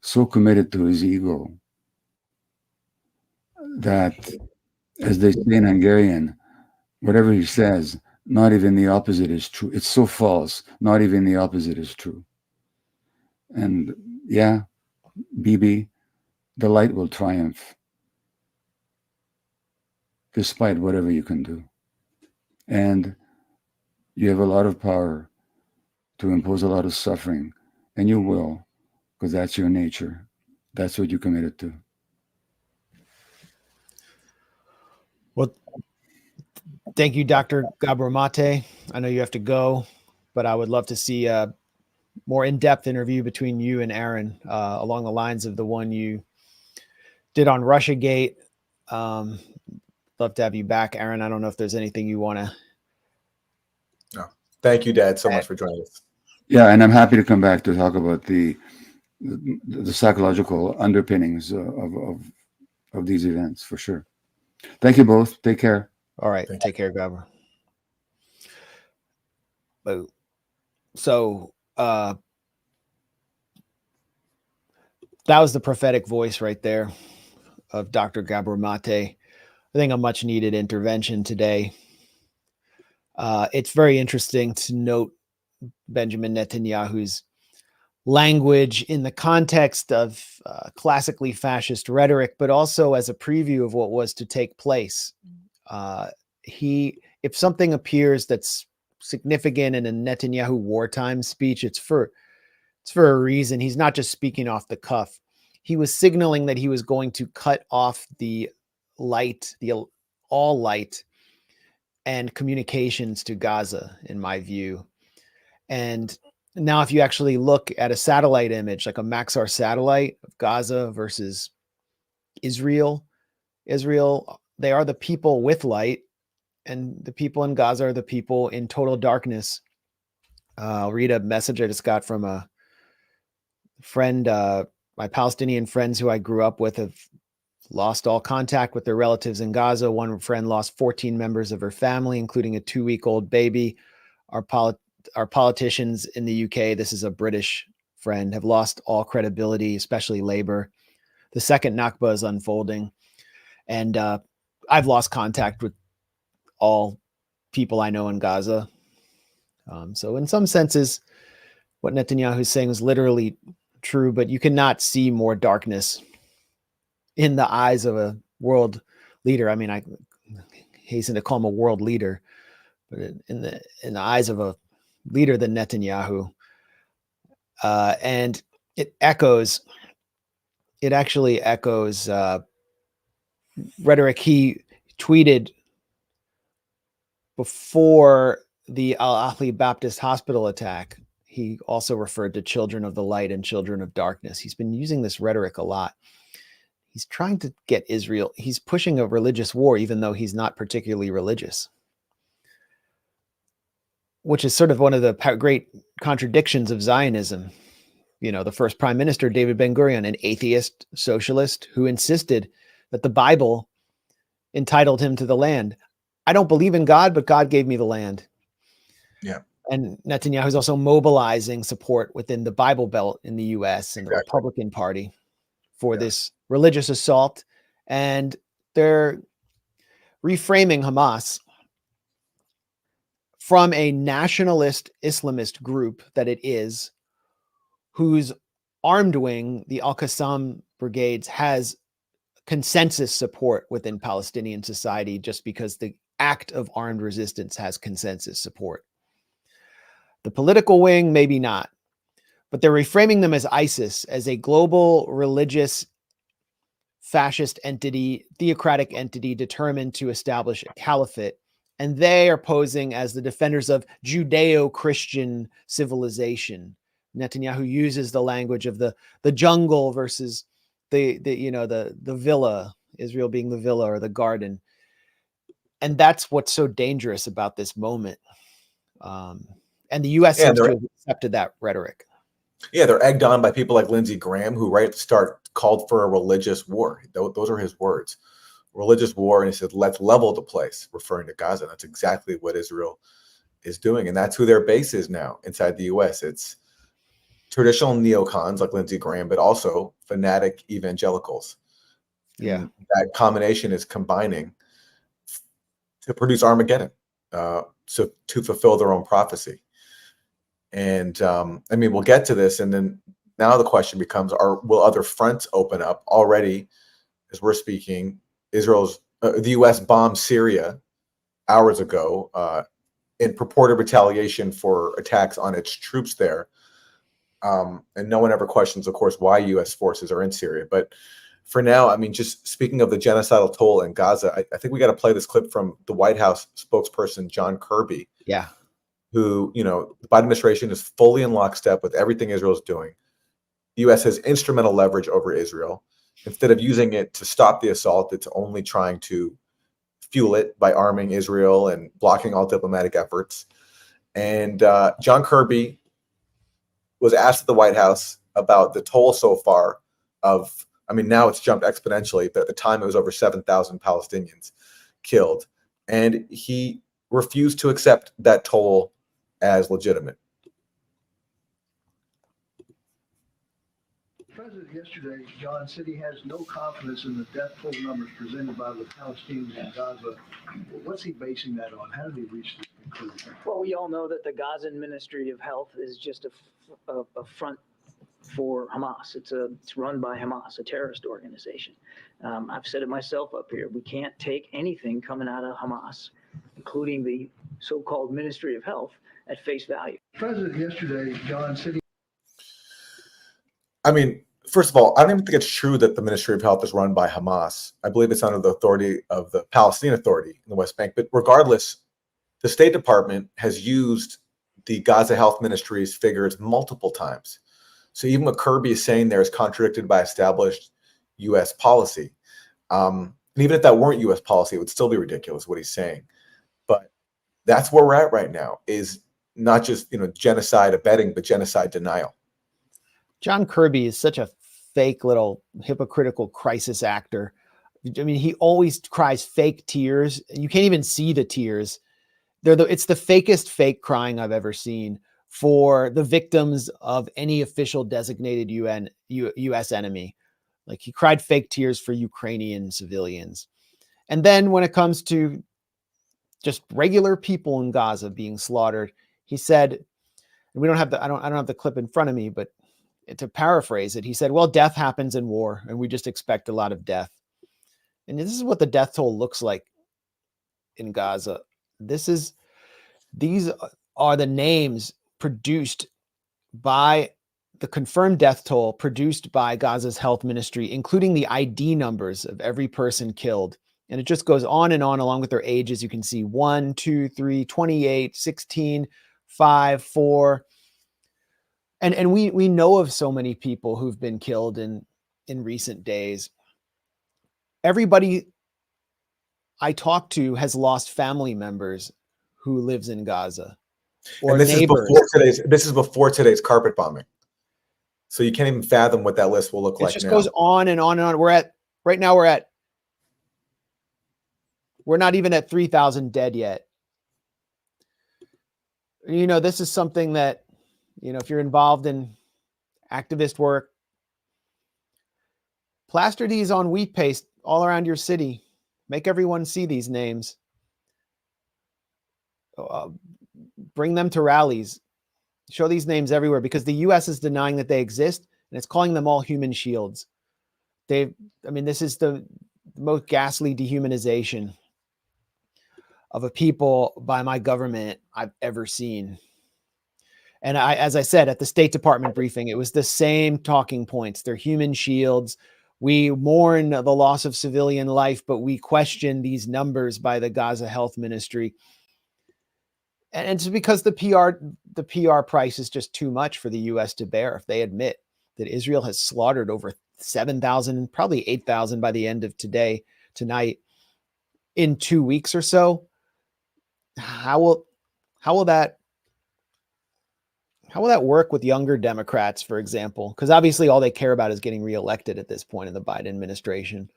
S4: so committed to his ego, that, as they say in Hungarian, whatever he says, not even the opposite is true. It's so false, not even the opposite is true. And yeah, BB, the light will triumph despite whatever you can do. And you have a lot of power to impose a lot of suffering, and you will, because that's your nature. That's what you committed to.
S1: Well, thank you, Dr. Gabor Mate. I know you have to go, but I would love to see a more in-depth interview between you and Aaron uh, along the lines of the one you did on Russiagate. Um, love to have you back, Aaron. I don't know if there's anything you want to. No.
S2: Thank you, Dad, so much for joining us.
S4: Yeah, and I'm happy to come back to talk about the the, the psychological underpinnings of, of of these events for sure. Thank you both. Take care.
S1: All right,
S2: Thank
S1: take care, Gabor. Boo. So, uh, that was the prophetic voice right there of Dr. Gabor Mate. I think a much needed intervention today. Uh, it's very interesting to note Benjamin Netanyahu's language in the context of uh, classically fascist rhetoric, but also as a preview of what was to take place. Uh, he, if something appears that's significant in a Netanyahu wartime speech, it's for it's for a reason. He's not just speaking off the cuff. He was signaling that he was going to cut off the light, the all light and communications to Gaza, in my view. And now, if you actually look at a satellite image, like a Maxar satellite of Gaza versus Israel, Israel, they are the people with light, and the people in Gaza are the people in total darkness. Uh, I'll read a message I just got from a friend, uh, my Palestinian friends who I grew up with have lost all contact with their relatives in Gaza. One friend lost 14 members of her family, including a two week old baby. Our, polit- our politicians in the UK, this is a British friend, have lost all credibility, especially labor. The second Nakba is unfolding. And uh, I've lost contact with all people I know in Gaza. Um, so, in some senses, what Netanyahu is saying is literally true, but you cannot see more darkness in the eyes of a world leader. I mean, I hasten to call him a world leader, but in the in the eyes of a leader than Netanyahu, uh, and it echoes. It actually echoes uh, rhetoric he tweeted before the Al Ahli Baptist Hospital attack. He also referred to children of the light and children of darkness. He's been using this rhetoric a lot he's trying to get Israel, he's pushing a religious war, even though he's not particularly religious, which is sort of one of the great contradictions of Zionism. You know, the first prime minister, David Ben Gurion, an atheist socialist who insisted that the Bible entitled him to the land. I don't believe in God, but God gave me the land.
S2: Yeah.
S1: And Netanyahu is also mobilizing support within the Bible Belt in the US and the Republican Party for
S2: Yeah.
S1: this religious assault. And they're reframing Hamas from a nationalist Islamist group that it is, whose armed wing, the Al Qassam brigades, has consensus support within Palestinian society just because the act of armed resistance has consensus support. The political wing, maybe not, but they're reframing them as ISIS, as a global religious fascist entity, theocratic entity determined to establish a caliphate. And they are posing as the defenders of Judeo Christian civilization. Netanyahu uses the language of the, the jungle versus the, the you know the the villa, Israel being the villa or the garden. And that's what's so dangerous about this moment. Um, and the US
S2: Yeah,
S1: seems to
S2: they're-
S1: have accepted that rhetoric.
S2: Yeah, they're egged on by people like Lindsey Graham, who right at the start called for a religious war. Those are his words. Religious war, and he said, let's level the place, referring to Gaza. That's exactly what Israel is doing. And that's who their base is now inside the US. It's traditional neocons like Lindsey Graham, but also fanatic evangelicals.
S1: Yeah.
S2: And that combination is combining to produce Armageddon, uh, so to fulfill their own prophecy. And um, I mean, we'll get to this, and then now the question becomes: Are will other fronts open up? Already, as we're speaking, Israel's uh, the U.S. bombed Syria hours ago uh, in purported retaliation for attacks on its troops there. Um, and no one ever questions, of course, why U.S. forces are in Syria. But for now, I mean, just speaking of the genocidal toll in Gaza, I, I think we got to play this clip from the White House spokesperson John Kirby,
S1: Yeah.
S2: who, you know, the Biden administration is fully in lockstep with everything Israel is doing. The U.S. has instrumental leverage over Israel. Instead of using it to stop the assault, it's only trying to fuel it by arming Israel and blocking all diplomatic efforts. And uh, John Kirby was asked at the White House about the toll so far of, I mean, now it's jumped exponentially, but at the time it was over 7,000 Palestinians killed. And he refused to accept that toll as legitimate.
S6: President yesterday, John, said he has no confidence in the death toll numbers presented by the Palestinians in Gaza. What's he basing that on? How did he reach this conclusion?
S7: Well, we all know that the Gazan Ministry of Health is just a a front for Hamas. It's a, it's run by Hamas, a terrorist organization. Um, I've said it myself up here. We can't take anything coming out of Hamas, including the so-called Ministry of Health at face value.
S6: President yesterday, John, said he
S2: I mean, first of all, I don't even think it's true that the Ministry of Health is run by Hamas. I believe it's under the authority of the Palestinian Authority in the West Bank. But regardless, the State Department has used the Gaza Health Ministry's figures multiple times. So even what Kirby is saying there is contradicted by established U.S. policy. Um, and even if that weren't U.S. policy, it would still be ridiculous what he's saying. But that's where we're at right now: is not just you know genocide abetting, but genocide denial.
S1: John Kirby is such a fake little hypocritical crisis actor. I mean, he always cries fake tears. You can't even see the tears. They're the it's the fakest fake crying I've ever seen for the victims of any official designated UN U, US enemy. Like he cried fake tears for Ukrainian civilians. And then when it comes to just regular people in Gaza being slaughtered, he said, and we don't have the I don't I don't have the clip in front of me, but to paraphrase it, he said, Well, death happens in war, and we just expect a lot of death. And this is what the death toll looks like in Gaza. This is, these are the names produced by the confirmed death toll produced by Gaza's health ministry, including the ID numbers of every person killed. And it just goes on and on along with their ages. You can see 1, 2, 3, 28, 16, 5, 4 and and we we know of so many people who've been killed in in recent days everybody i talk to has lost family members who lives in gaza or
S2: and this
S1: neighbors.
S2: is before today's this is before today's carpet bombing so you can't even fathom what that list will look like.
S1: it just
S2: now.
S1: goes on and on and on we're at right now we're at we're not even at 3000 dead yet you know this is something that you know if you're involved in activist work. Plaster these on wheat paste all around your city. Make everyone see these names. Uh, bring them to rallies. Show these names everywhere because the us is denying that they exist and it's calling them all human shields. They i mean this is the most ghastly dehumanization of a people by my government i've ever seen and I, as I said at the State Department briefing, it was the same talking points. They're human shields. We mourn the loss of civilian life, but we question these numbers by the Gaza Health Ministry. And it's because the PR the PR price is just too much for the US to bear if they admit that Israel has slaughtered over 7,000, probably 8,000 by the end of today, tonight, in two weeks or so. How will how will that how will that work with younger Democrats, for example? Because obviously all they care about is getting reelected at this point in the Biden administration.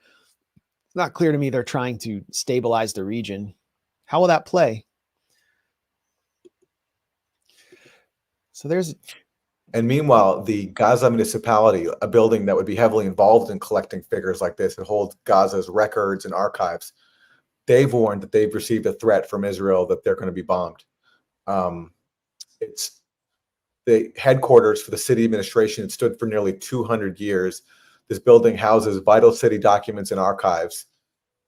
S1: It's not clear to me they're trying to stabilize the region. How will that play? So there's
S2: And meanwhile, the Gaza municipality, a building that would be heavily involved in collecting figures like this and hold Gaza's records and archives, they've warned that they've received a threat from Israel that they're going to be bombed. Um, it's the headquarters for the city administration. It stood for nearly 200 years. This building houses vital city documents and archives,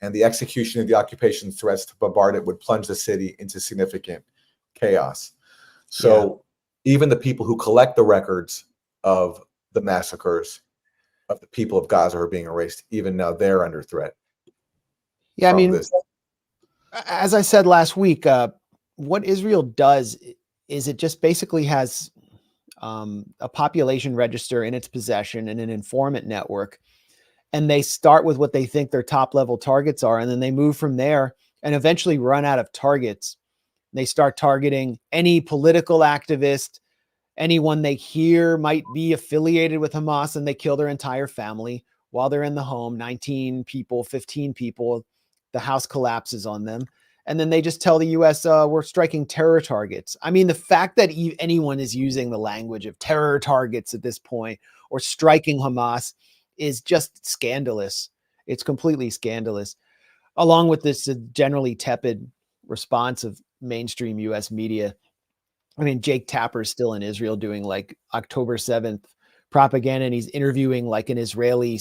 S2: and the execution of the occupation threats to bombard it would plunge the city into significant chaos. So even the people who collect the records of the massacres of the people of Gaza are being erased. Even now, they're under threat.
S1: yeah, I mean,
S2: this.
S1: as I said last week, uh, what Israel does is it just basically has um, a population register in its possession and an informant network. And they start with what they think their top level targets are, and then they move from there and eventually run out of targets. They start targeting any political activist, anyone they hear might be affiliated with Hamas, and they kill their entire family while they're in the home 19 people, 15 people. The house collapses on them and then they just tell the US uh, we're striking terror targets. I mean, the fact that e- anyone is using the language of terror targets at this point or striking Hamas is just scandalous. It's completely scandalous. Along with this uh, generally tepid response of mainstream US media. I mean, Jake Tapper is still in Israel doing like October 7th propaganda and he's interviewing like an Israeli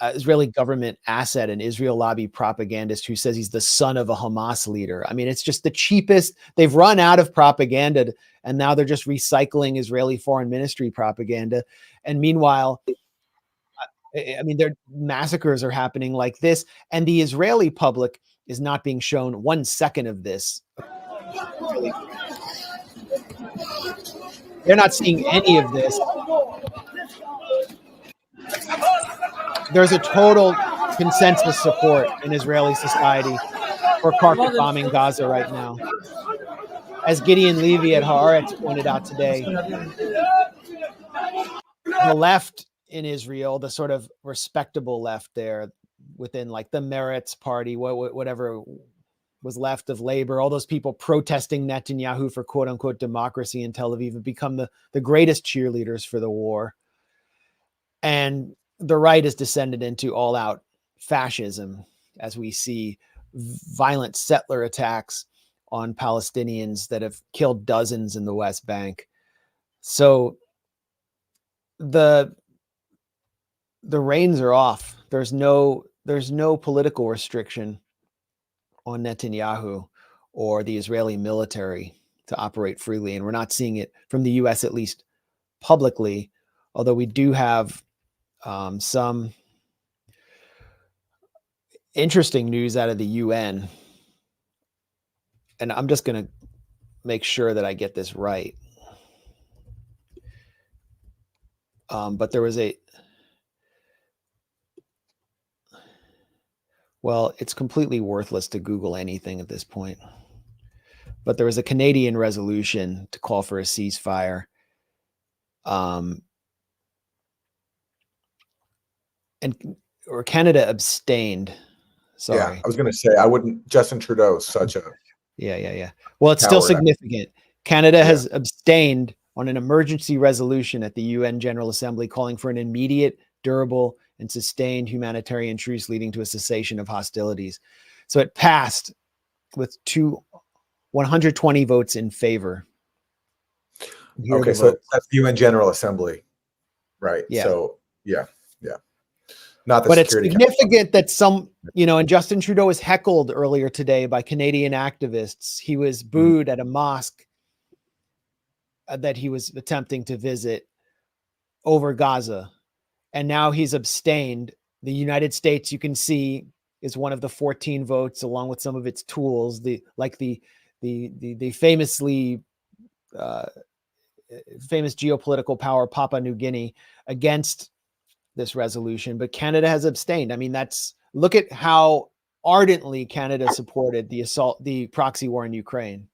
S1: uh, Israeli government asset, an Israel lobby propagandist who says he's the son of a Hamas leader. I mean, it's just the cheapest. They've run out of propaganda, and now they're just recycling Israeli foreign ministry propaganda. And meanwhile, I I mean, their massacres are happening like this, and the Israeli public is not being shown one second of this. They're not seeing any of this. There's a total consensus support in Israeli society for carpet bombing Gaza right now. As Gideon Levy at Haaretz pointed out today, the left in Israel, the sort of respectable left there within like the Meretz party, wha- wha- whatever was left of labor, all those people protesting Netanyahu for quote unquote democracy in Tel Aviv have become the, the greatest cheerleaders for the war. And the right has descended into all out fascism as we see violent settler attacks on Palestinians that have killed dozens in the West Bank. So the the reins are off. There's no there's no political restriction on Netanyahu or the Israeli military to operate freely. And we're not seeing it from the US, at least publicly, although we do have um, some interesting news out of the UN. And I'm just going to make sure that I get this right. Um, but there was a, Well, it's completely worthless to Google anything at this point. But there was a Canadian resolution to call for a ceasefire. Um, and or Canada abstained. Sorry.
S2: Yeah, I was going to say I wouldn't. Justin Trudeau is such a
S1: Yeah, yeah, yeah. Well, it's still significant. Canada has abstained on an emergency resolution at the UN General Assembly calling for an immediate, durable, and sustained humanitarian truce leading to a cessation of hostilities. So it passed with two 120 votes in favor. Here
S2: okay. So
S1: votes.
S2: that's the UN General Assembly, right?
S1: Yeah.
S2: So yeah, yeah. Not the
S1: but it's
S2: Council.
S1: significant that some, you know, and Justin Trudeau was heckled earlier today by Canadian activists. He was
S2: Mm-hmm.
S1: booed at a mosque uh, that he was attempting to visit over Gaza. And now he's abstained. The United States, you can see, is one of the 14 votes, along with some of its tools, the like the the the, the famously uh, famous geopolitical power Papua New Guinea against this resolution, but Canada has abstained. I mean, that's look at how ardently Canada supported the assault, the proxy war in Ukraine.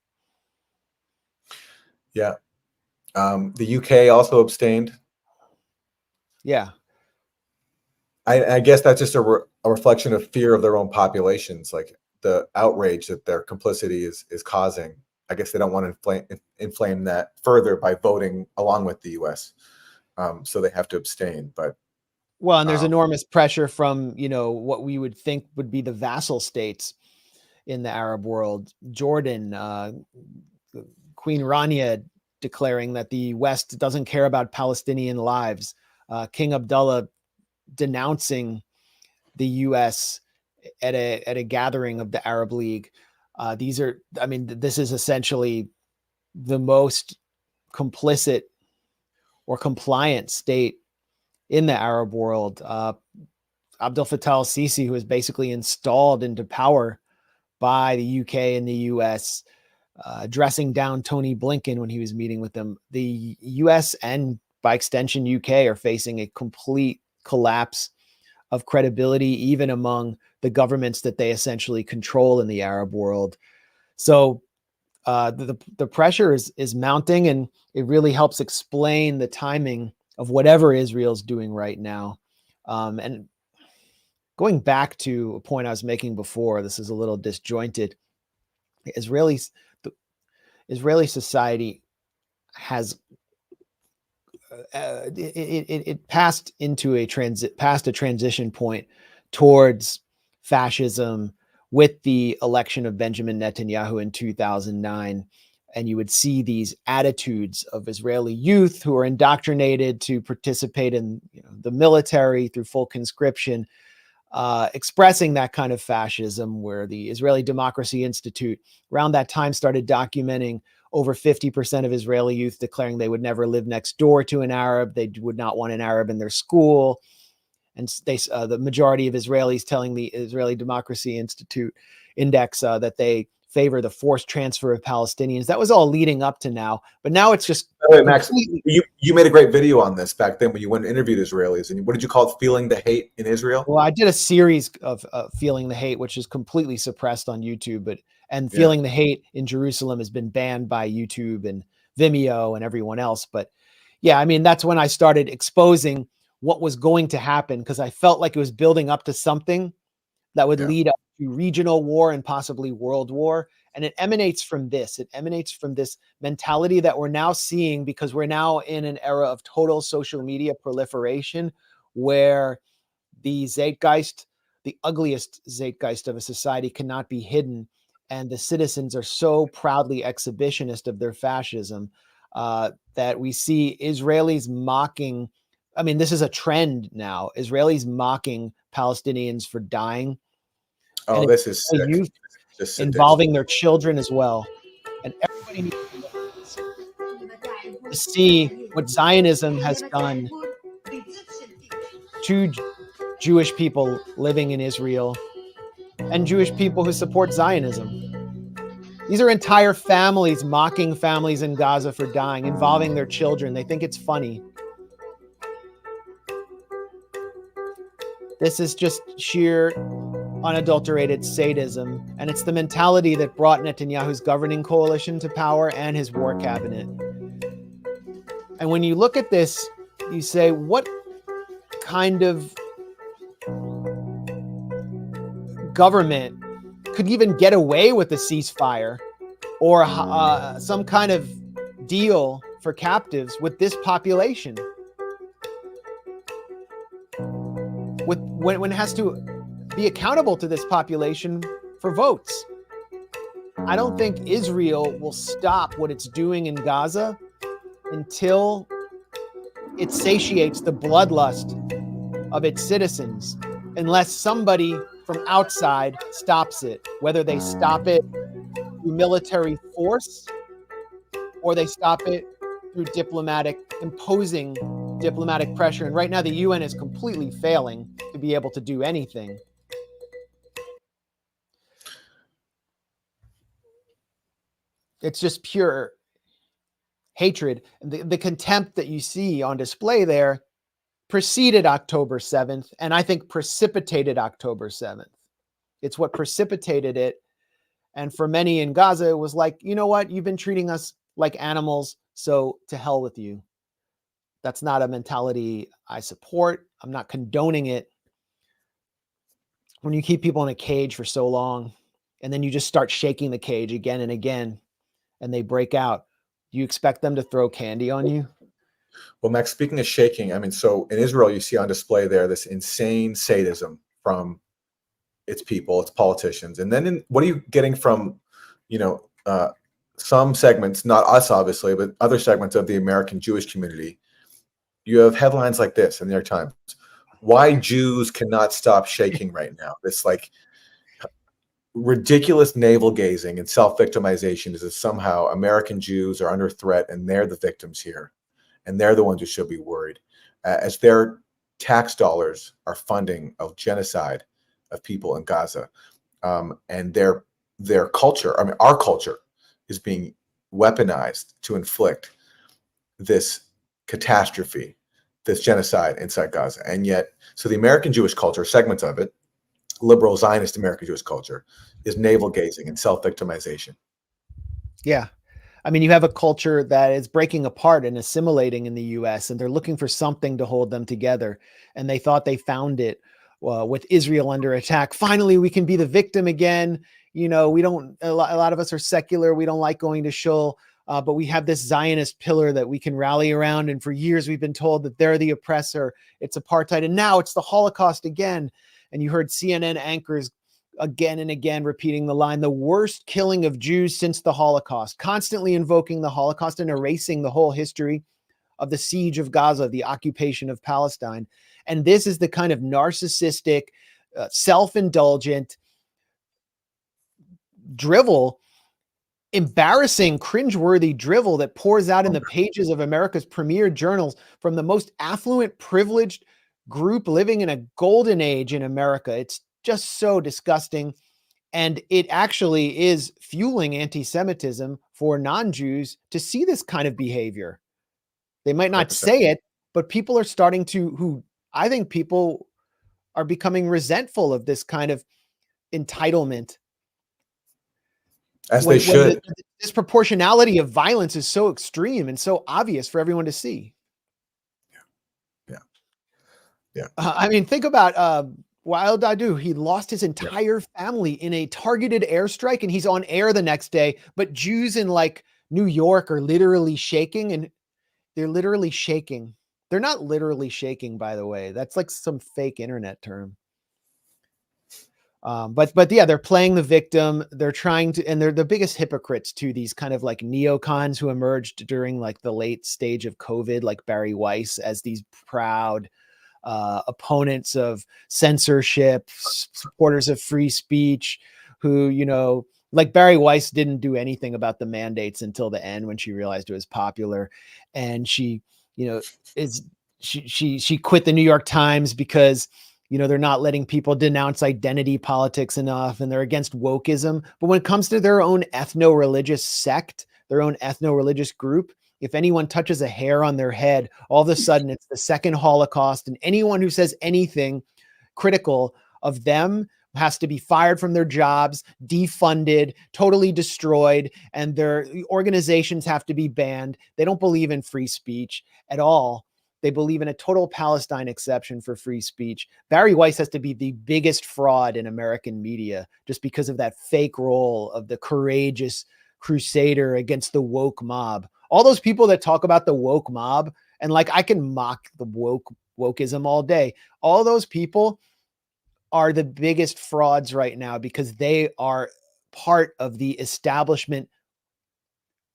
S2: Yeah. Um, the UK also abstained.
S1: Yeah,
S2: I, I guess that's just a, re- a reflection of fear of their own populations, like the outrage that their complicity is is causing. I guess they don't want to inflame inflame that further by voting along with the U.S. Um, so they have to abstain. But
S1: well, and there's
S2: Um,
S1: enormous pressure from you know what we would think would be the vassal states in the Arab world, Jordan, uh, Queen Rania declaring that the West doesn't care about Palestinian lives, uh, King Abdullah denouncing the U.S. at a at a gathering of the Arab League. Uh, these are, I mean, th- this is essentially the most complicit or compliant state in the Arab world. Uh, Abdel Fattah Sisi, who was basically installed into power by the UK and the US, uh, dressing down Tony Blinken when he was meeting with them. The US and by extension UK are facing a complete collapse of credibility, even among the governments that they essentially control in the Arab world. So uh, the the pressure is is mounting, and it really helps explain the timing of whatever Israel's doing right now. Um, and going back to a point I was making before, this is a little disjointed. Israelis, the Israeli society has uh, it, it, it passed into a transit past a transition point towards fascism with the election of Benjamin Netanyahu in 2009 and you would see these attitudes of Israeli youth who are indoctrinated to participate in you know, the military through full conscription, uh, expressing that kind of fascism. Where the Israeli Democracy Institute around that time started documenting over 50% of Israeli youth declaring they would never live next door to an Arab, they would not want an Arab in their school. And they, uh, the majority of Israelis telling the Israeli Democracy Institute index uh, that they favor the forced transfer of Palestinians. That was all leading up to now, but now it's just
S2: By the way, Max, you, you made a great video on this back then when you went and interviewed Israelis. And what did you call it? Feeling the hate in Israel?
S1: well. I did a series of uh, feeling the hate, which is completely suppressed on YouTube, but and
S2: Yeah.
S1: feeling the hate in Jerusalem has been banned by YouTube and Vimeo and everyone else. But yeah, I mean that's when I started exposing what was going to happen because I felt like it was building up to something that would
S2: Yeah.
S1: lead up regional war and possibly world war. And it emanates from this. It emanates from this mentality that we're now seeing because we're now in an era of total social media proliferation where the zeitgeist, the ugliest zeitgeist of a society, cannot be hidden. And the citizens are so proudly exhibitionist of their fascism uh, that we see Israelis mocking. I mean, this is a trend now. Israelis mocking Palestinians for dying
S2: Oh, this is
S1: youth
S2: Just sadistic.
S1: involving their children as well. And everybody needs to look at this to see what Zionism has done to Jewish people living in Israel and Jewish people who support Zionism. These are entire families mocking families in Gaza for dying, involving their children. They think it's funny. This is just sheer unadulterated sadism, and it's the mentality that brought Netanyahu's governing coalition to power and his war cabinet. And when you look at this, you say, what kind of government could even get away with a ceasefire or uh, some kind of deal for captives with this population? With when, when it has to be accountable to this population for votes. I don't think Israel will stop what it's doing in Gaza until it satiates the bloodlust of its citizens, unless somebody from outside stops it, whether they stop it through military force or they stop it through diplomatic, imposing diplomatic pressure. And right now, the UN is completely failing to be able to do anything. It's just pure hatred. The, the contempt that you see on display there preceded October 7th, and I think precipitated October 7th. It's what precipitated it. And for many in Gaza, it was like, you know what? You've been treating us like animals, so to hell with you. That's not a mentality I support. I'm not condoning it. When you keep people in a cage for so long, and then you just start shaking the cage again and again, and they break out, do you expect them to throw candy on you?
S2: Well, Max, speaking of shaking, I mean, so in Israel, you see on display there this insane sadism from its people, its politicians, and then in, what are you getting from, you know, uh, some segments, not us obviously, but other segments of the American Jewish community? You have headlines like this in the New York Times: "Why Jews cannot stop shaking right now." This like ridiculous navel gazing and self-victimization is that somehow American Jews are under threat and they're the victims here and they're the ones who should be worried uh, as their tax dollars are funding of genocide of people in Gaza. Um, and their their culture I mean our culture is being weaponized to inflict this catastrophe this genocide inside Gaza. And yet so the American Jewish culture segments of it liberal Zionist American Jewish culture is navel gazing and self victimization.
S1: Yeah. I mean, you have a culture that is breaking apart and assimilating in the US, and they're looking for something to hold them together. And they thought they found it uh, with Israel under attack. Finally, we can be the victim again. You know, we don't, a lot, a lot of us are secular. We don't like going to shul, uh, but we have this Zionist pillar that we can rally around. And for years, we've been told that they're the oppressor, it's apartheid. And now it's the Holocaust again. And you heard CNN anchors again and again repeating the line the worst killing of Jews since the Holocaust, constantly invoking the Holocaust and erasing the whole history of the siege of Gaza, the occupation of Palestine. And this is the kind of narcissistic, uh, self indulgent drivel, embarrassing, cringeworthy drivel that pours out in the pages of America's premier journals from the most affluent, privileged group living in a golden age in America. It's just so disgusting. And it actually is fueling anti Semitism for non Jews to see this kind of behavior. They might not
S2: 100%.
S1: say it, but people are starting to, who I think people are becoming resentful of this kind of entitlement.
S2: As
S1: when-
S2: they
S1: the-
S2: should.
S1: the disproportionality of violence is so extreme and so obvious for everyone to see.
S2: Yeah. Yeah.
S1: Uh, I mean, think about uh, Wael Dahdouh. He lost his entire family in a targeted airstrike, and he's on air the next day. But Jews in like New York are literally shaking, and they're literally shaking. They're not literally shaking, by the way. That's like some fake internet term. Um, but but yeah, they're playing the victim. They're trying to, and they're the biggest hypocrites to these kind of like neocons who emerged during like the late stage of COVID, like Bari Weiss, as these proud uh, opponents of censorship, supporters of free speech, who you know, like Bari Weiss didn't do anything about the mandates until the end when she realized it was popular, and she, you know, is she she she quit the New York Times because you know they're not letting people denounce identity politics enough and they're against wokeism. But when it comes to their own ethno-religious sect their own ethno-religious group if anyone touches a hair on their head all of a sudden it's the second holocaust and anyone who says anything critical of them has to be fired from their jobs defunded totally destroyed and their organizations have to be banned they don't believe in free speech at all they believe in a total Palestine exception for free speech. Bari Weiss has to be the biggest fraud in American media just because of that fake role of the courageous crusader against the woke mob. All those people that talk about the woke mob and like I can mock the woke wokeism all day. All those people are the biggest frauds right now because they are part of the establishment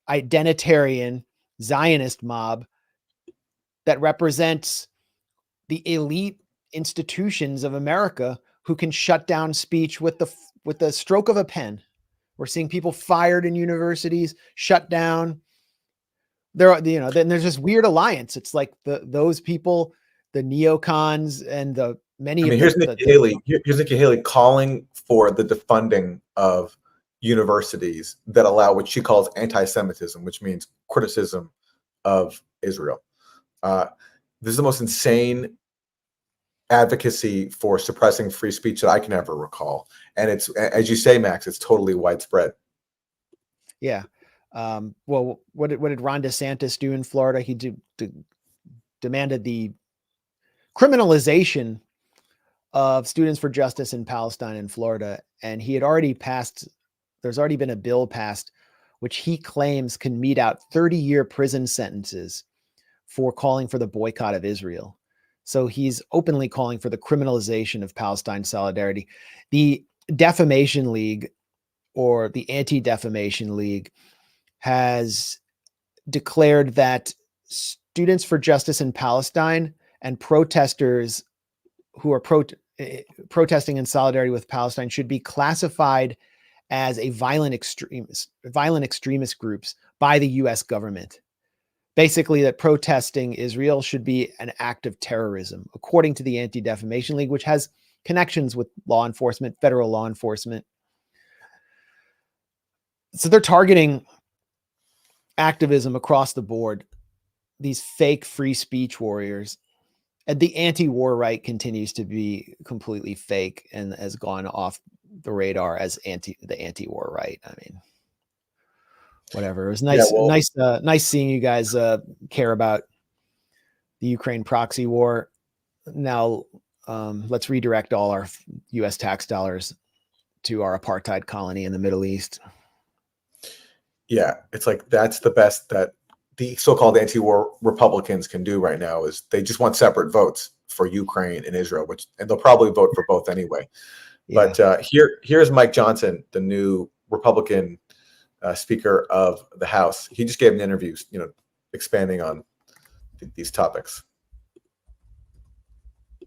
S1: identitarian Zionist mob that represents the elite institutions of America who can shut down speech with the with the stroke of a pen. We're seeing people fired in universities, shut down. There are, you know, then there's this weird alliance. It's like the those people, the neocons and the many
S2: I mean,
S1: of
S2: here's
S1: the,
S2: Nikki
S1: the-
S2: Haley. Here's Nikki Haley calling for the defunding of universities that allow what she calls anti-Semitism, which means criticism of Israel. Uh, this is the most insane advocacy for suppressing free speech that I can ever recall, and it's as you say, Max, it's totally widespread.
S1: Yeah. Um, well, what did, what did Ron DeSantis do in Florida? He de- de- demanded the criminalization of students for justice in Palestine and Florida, and he had already passed. There's already been a bill passed, which he claims can mete out 30 year prison sentences for calling for the boycott of Israel. So he's openly calling for the criminalization of Palestine solidarity. The Defamation League or the Anti Defamation League has declared that students for justice in Palestine and protesters who are pro- eh, protesting in solidarity with Palestine should be classified as a violent extremist violent extremist groups by the US government. Basically that protesting Israel should be an act of terrorism according to the Anti-Defamation League which has connections with law enforcement federal law enforcement. So they're targeting activism across the board these fake free speech warriors and the anti-war right continues to be completely fake and has gone off the radar as anti the anti-war right. I mean whatever. It was nice
S2: well-
S1: nice uh, nice seeing you guys uh care about the ukraine proxy war. Now um let's redirect all our us tax dollars to our apartheid colony in the middle east
S2: Yeah, it's like that's the best that the so-called anti-war Republicans can do right now is they just want separate votes for Ukraine and Israel, which and they'll probably vote for both anyway.
S1: Yeah.
S2: But uh, here, here's Mike Johnson, the new Republican uh, Speaker of the House. He just gave an interview, you know, expanding on th- these topics.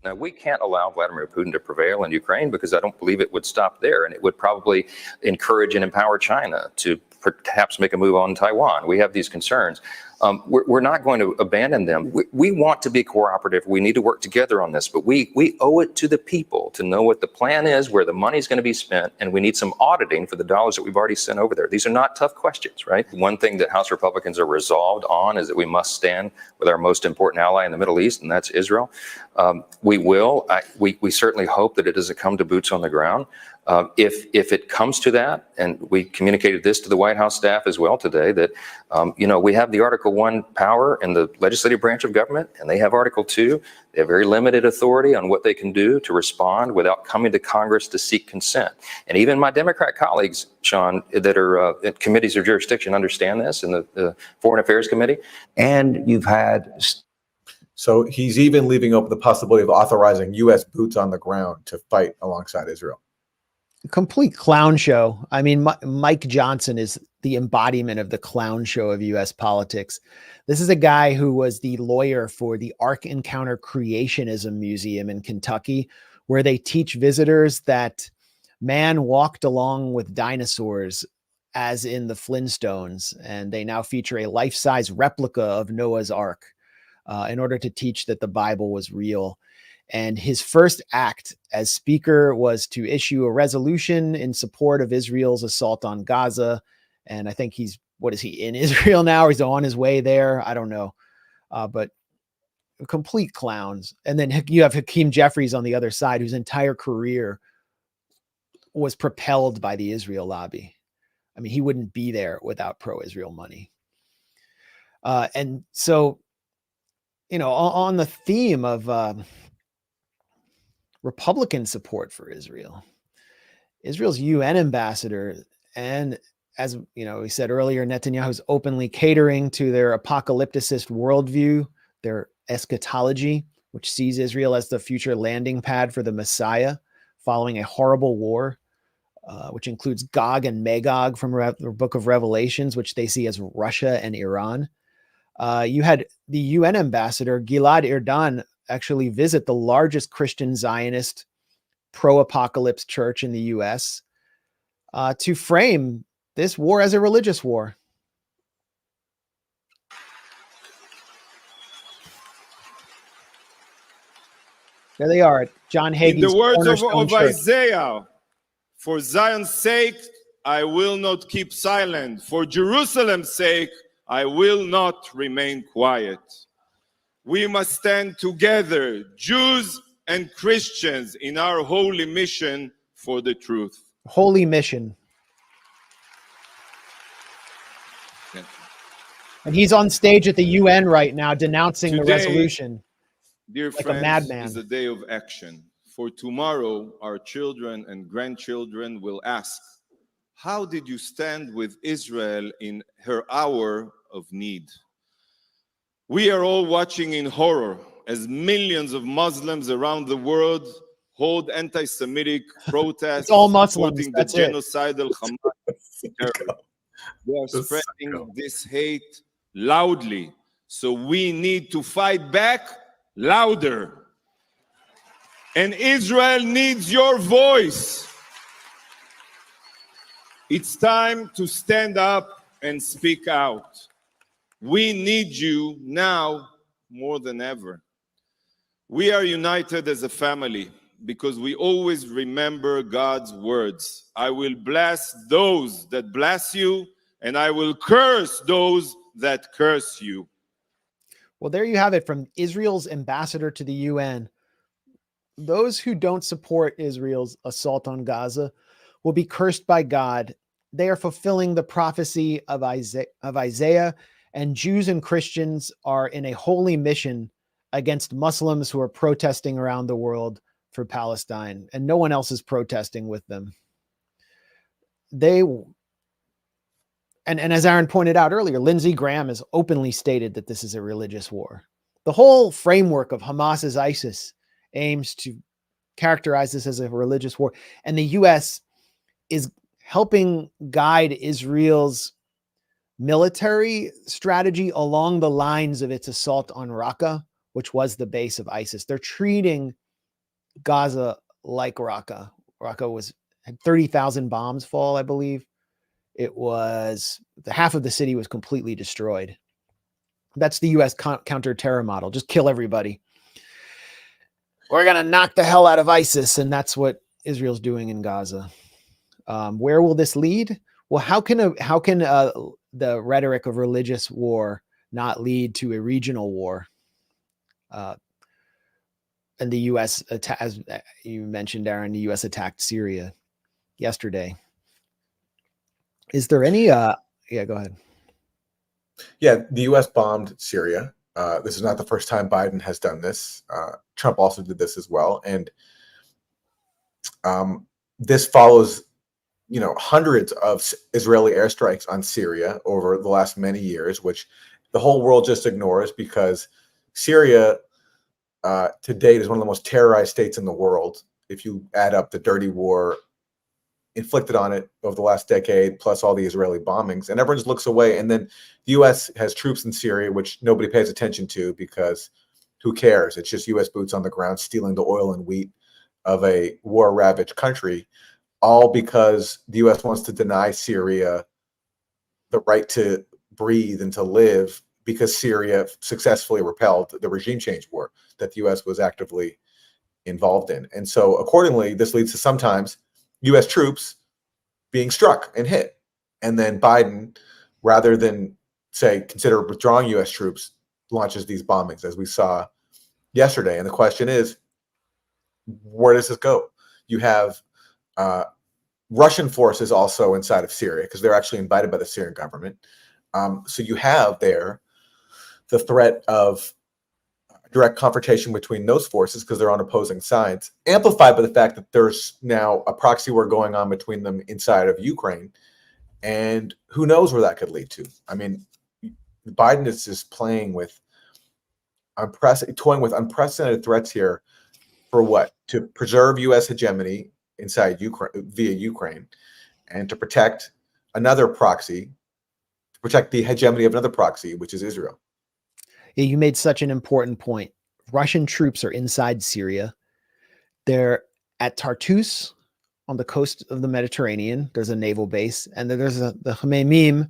S8: Now, we can't allow Vladimir Putin to prevail in Ukraine because I don't believe it would stop there. And it would probably encourage and empower China to perhaps make a move on Taiwan. We have these concerns. Um, we're, we're not going to abandon them. We, we want to be cooperative. We need to work together on this, but we, we owe it to the people to know what the plan is, where the money is going to be spent, and we need some auditing for the dollars that we've already sent over there. These are not tough questions, right? One thing that House Republicans are resolved on is that we must stand with our most important ally in the Middle East, and that's Israel. Um, we will. I, we, we certainly hope that it doesn't come to boots on the ground. Uh, if if it comes to that, and we communicated this to the White House staff as well today, that um, you know we have the Article One power in the legislative branch of government, and they have Article Two. They have very limited authority on what they can do to respond without coming to Congress to seek consent. And even my Democrat colleagues, Sean, that are uh, at committees of jurisdiction, understand this in the, the Foreign Affairs Committee.
S9: And you've had
S2: So he's even leaving open the possibility of authorizing U.S. boots on the ground to fight alongside Israel.
S1: Complete clown show. I mean, Mi- Mike Johnson is the embodiment of the clown show of US politics. This is a guy who was the lawyer for the Ark Encounter Creationism Museum in Kentucky, where they teach visitors that man walked along with dinosaurs as in the Flintstones, and they now feature a life size replica of Noah's Ark uh, in order to teach that the Bible was real. And his first act as speaker was to issue a resolution in support of Israel's assault on Gaza. And I think he's, what is he in [LAUGHS] Israel now? He's on his way there. I don't know. Uh, but complete clowns. And then you have Hakeem Jeffries on the other side, whose entire career was propelled by the Israel lobby. I mean, he wouldn't be there without pro Israel money. Uh, and so, you know, on, on the theme of, um, Republican support for Israel. Israel's UN ambassador, and as you know, we said earlier, Netanyahu's openly catering to their apocalypticist worldview, their eschatology, which sees Israel as the future landing pad for the Messiah following a horrible war, uh, which includes Gog and Magog from Re- the book of Revelations, which they see as Russia and Iran. Uh, you had the UN ambassador, Gilad Erdan, actually visit the largest Christian Zionist pro apocalypse church in the US uh, to frame this war as a religious war. There they are, John
S10: In the words of, of. Isaiah, for Zion's sake, I will not keep silent. For Jerusalem's sake, I will not remain quiet. We must stand together, Jews and Christians, in our holy mission for the truth.
S1: Holy mission. And he's on stage at the UN right now denouncing the
S10: Today,
S1: resolution.
S10: Dear
S1: Like a
S10: friends,
S1: madman.
S10: is a day of action. For tomorrow, our children and grandchildren will ask, How did you stand with Israel in her hour of need? We are all watching in horror as millions of Muslims around the world hold anti Semitic [LAUGHS] protests.
S1: It's all Muslims,
S10: supporting
S1: that's
S10: the
S1: it.
S10: genocidal Hamas [LAUGHS] terror. They are
S2: That's
S10: spreading this hate loudly. So we need to fight back louder. And Israel needs your voice. It's time to stand up and speak out. We need you now more than ever. We are united as a family because we always remember God's words. I will bless those that bless you, and I will curse those that curse you.
S1: Well, there you have it from Israel's ambassador to the UN. Those who don't support Israel's assault on Gaza will be cursed by God. They are fulfilling the prophecy of Isaiah, of Isaiah, and Jews and Christians are in a holy mission against Muslims who are protesting around the world for Palestine, and no one else is protesting with them. They and, and as Aaron pointed out earlier, Lindsey Graham has openly stated that this is a religious war. The whole framework of Hamas's ISIS aims to characterize this as a religious war, and the U.S. is helping guide Israel's military strategy along the lines of its assault on Raqqa, which was the base of ISIS. They're treating Gaza like Raqqa. Raqqa was had 30,000 bombs fall, I believe. It was the half of the city was completely destroyed. That's the US con- counter-terror model. Just kill everybody. We're going to knock the hell out of ISIS and that's what Israel's doing in Gaza. Um, where will this lead? Well, how can a, how can uh, the rhetoric of religious war not lead to a regional war? Uh, and the U.S. Atta- as uh, you mentioned, Aaron, the U.S. attacked Syria yesterday. Is there any? Uh, yeah, go ahead.
S2: Yeah, the U.S. bombed Syria. Uh, this is not the first time Biden has done this. Uh, Trump also did this as well, and um, this follows, you know, hundreds of Israeli airstrikes on Syria over the last many years, which the whole world just ignores because Syria, uh, to date, is one of the most terrorized states in the world. If you add up the dirty war inflicted on it over the last decade, plus all the Israeli bombings, and everyone just looks away. And then the U.S. has troops in Syria, which nobody pays attention to because who cares? It's just U.S. boots on the ground stealing the oil and wheat of a war-ravaged country, all because the U.S. wants to deny Syria the right to breathe and to live because Syria successfully repelled the regime change war that the U.S. was actively involved in. And so, accordingly, this leads to sometimes U.S. troops being struck and hit. And then Biden, rather than say consider withdrawing U.S. troops, launches these bombings, as we saw yesterday. And the question is, where does this go? You have uh, Russian forces also inside of Syria because they're actually invited by the Syrian government. Um, so you have there the threat of direct confrontation between those forces because they're on opposing sides, amplified by the fact that there's now a proxy war going on between them inside of Ukraine. And who knows where that could lead to? I mean, Biden is just playing with unprecedented, toying with unprecedented threats here for what? To preserve U.S. hegemony inside Ukraine via Ukraine, and to protect another proxy, to protect the hegemony of another proxy, which is Israel.
S1: Yeah, you made such an important point. Russian troops are inside Syria. They're at Tartus on the coast of the Mediterranean. There's a naval base, and there's a, the Khmeimim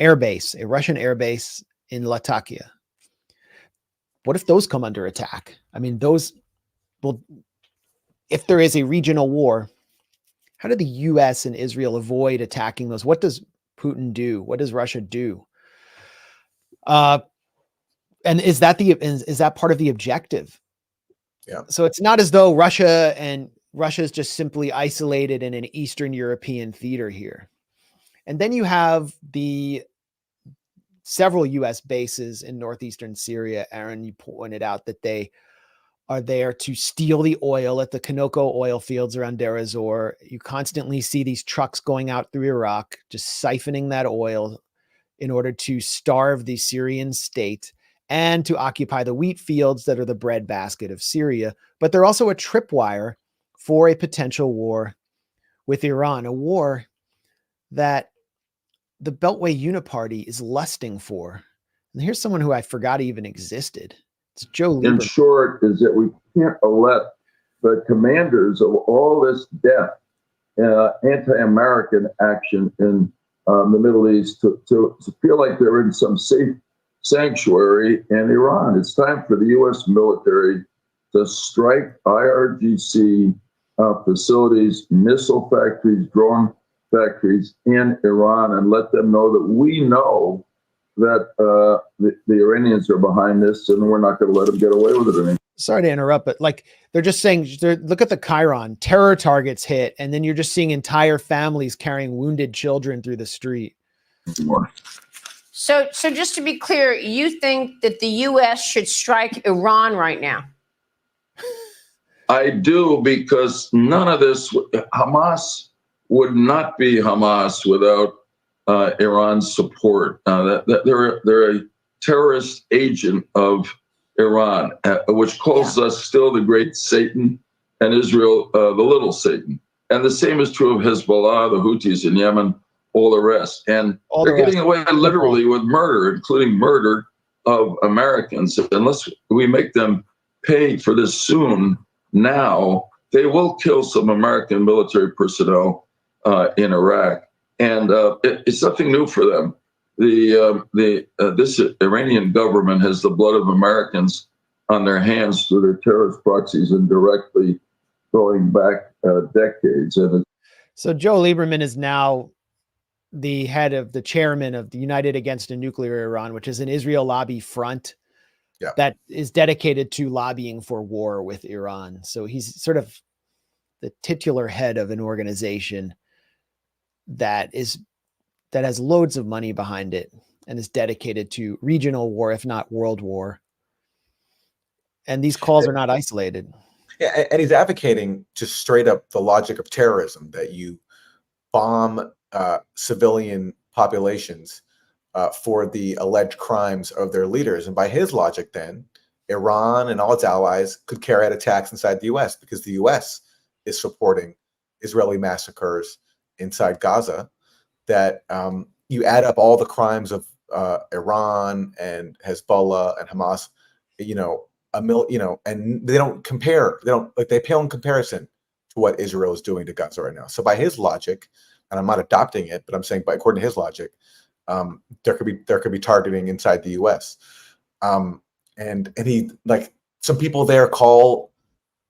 S1: air base, a Russian air base in Latakia. What if those come under attack? I mean, those will, if there is a regional war, how do the US and Israel avoid attacking those? What does Putin do? What does Russia do? Uh, and is that the is, is that part of the objective?
S2: Yeah.
S1: So it's not as though Russia and Russia is just simply isolated in an Eastern European theater here. And then you have the several US bases in northeastern Syria. Aaron, you pointed out that they are there to steal the oil at the Conoco oil fields around Deir ez-Zor. You constantly see these trucks going out through Iraq, just siphoning that oil in order to starve the Syrian state and to occupy the wheat fields that are the breadbasket of Syria. But they're also a tripwire for a potential war with Iran, a war that the Beltway Uniparty is lusting for. And here's someone who I forgot even existed. It's Joe
S11: In short, is that we can't let the commanders of all this death, uh, anti-American action in um, the Middle East to, to, to feel like they're in some safe sanctuary in Iran. It's time for the U.S. military to strike IRGC uh, facilities, missile factories, drone factories in Iran, and let them know that we know that uh, the, the Iranians are behind this, and we're not going to let them get away with it anymore.
S1: Sorry to interrupt, but like they're just saying, they're, look at the chyron terror targets hit, and then you're just seeing entire families carrying wounded children through the street.
S12: So, so just to be clear, you think that the U.S. should strike Iran right now?
S11: I do because none of this, Hamas would not be Hamas without uh, Iran's support. Uh, that, that they're they're a terrorist agent of Iran, uh, which calls us still the great Satan and Israel uh, the little Satan. And the same is true of Hezbollah, the Houthis in Yemen, all the rest. And
S1: All
S11: they're getting
S1: rest.
S11: away literally with murder, including murder of Americans. Unless we make them pay for this soon, now, they will kill some American military personnel uh, in Iraq. And uh, it- it's nothing new for them. The, um the uh, this Iranian government has the blood of Americans on their hands through their terrorist proxies and directly going back uh, decades. And
S1: So Joe Lieberman is now the head of the chairman of the United Against a Nuclear Iran, which is an Israel lobby front
S2: Yeah.
S1: that is dedicated to lobbying for war with Iran. So he's sort of the titular head of an organization that is that has loads of money behind it and is dedicated to regional war, if not world war. And these calls are not isolated.
S2: Yeah, and he's advocating just straight up the logic of terrorism that you bomb uh, civilian populations uh, for the alleged crimes of their leaders. And by his logic, then Iran and all its allies could carry out attacks inside the U.S. because the U.S. is supporting Israeli massacres inside Gaza. That um, you add up all the crimes of uh, Iran and Hezbollah and Hamas, you know, a mil, you know, and they don't compare. They don't like they pale in comparison to what Israel is doing to Gaza right now. So by his logic, and I'm not adopting it, but I'm saying, by according to his logic, um, there could be there could be targeting inside the U.S. Um, and and he like some people there call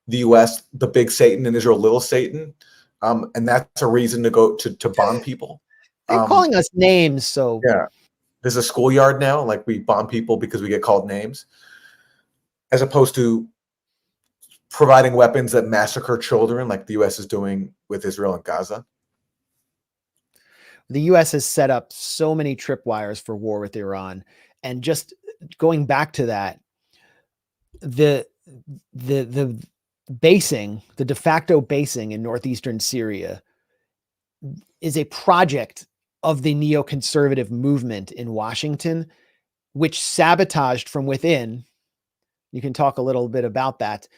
S2: the U.S. the big Satan and Israel little Satan, um, and that's a reason to go to to bomb [LAUGHS] people.
S1: They're
S2: Um,
S1: calling us names, so
S2: yeah. There's a schoolyard now, like we bomb people because we get called names, as opposed to providing weapons that massacre children, like the US is doing with Israel and Gaza.
S1: the US has set up so many tripwires for war with Iran. And just going back to that, the the the basing, the de facto basing in northeastern Syria is a project of the neoconservative movement in Washington, which sabotaged from within. You can talk a little bit about that.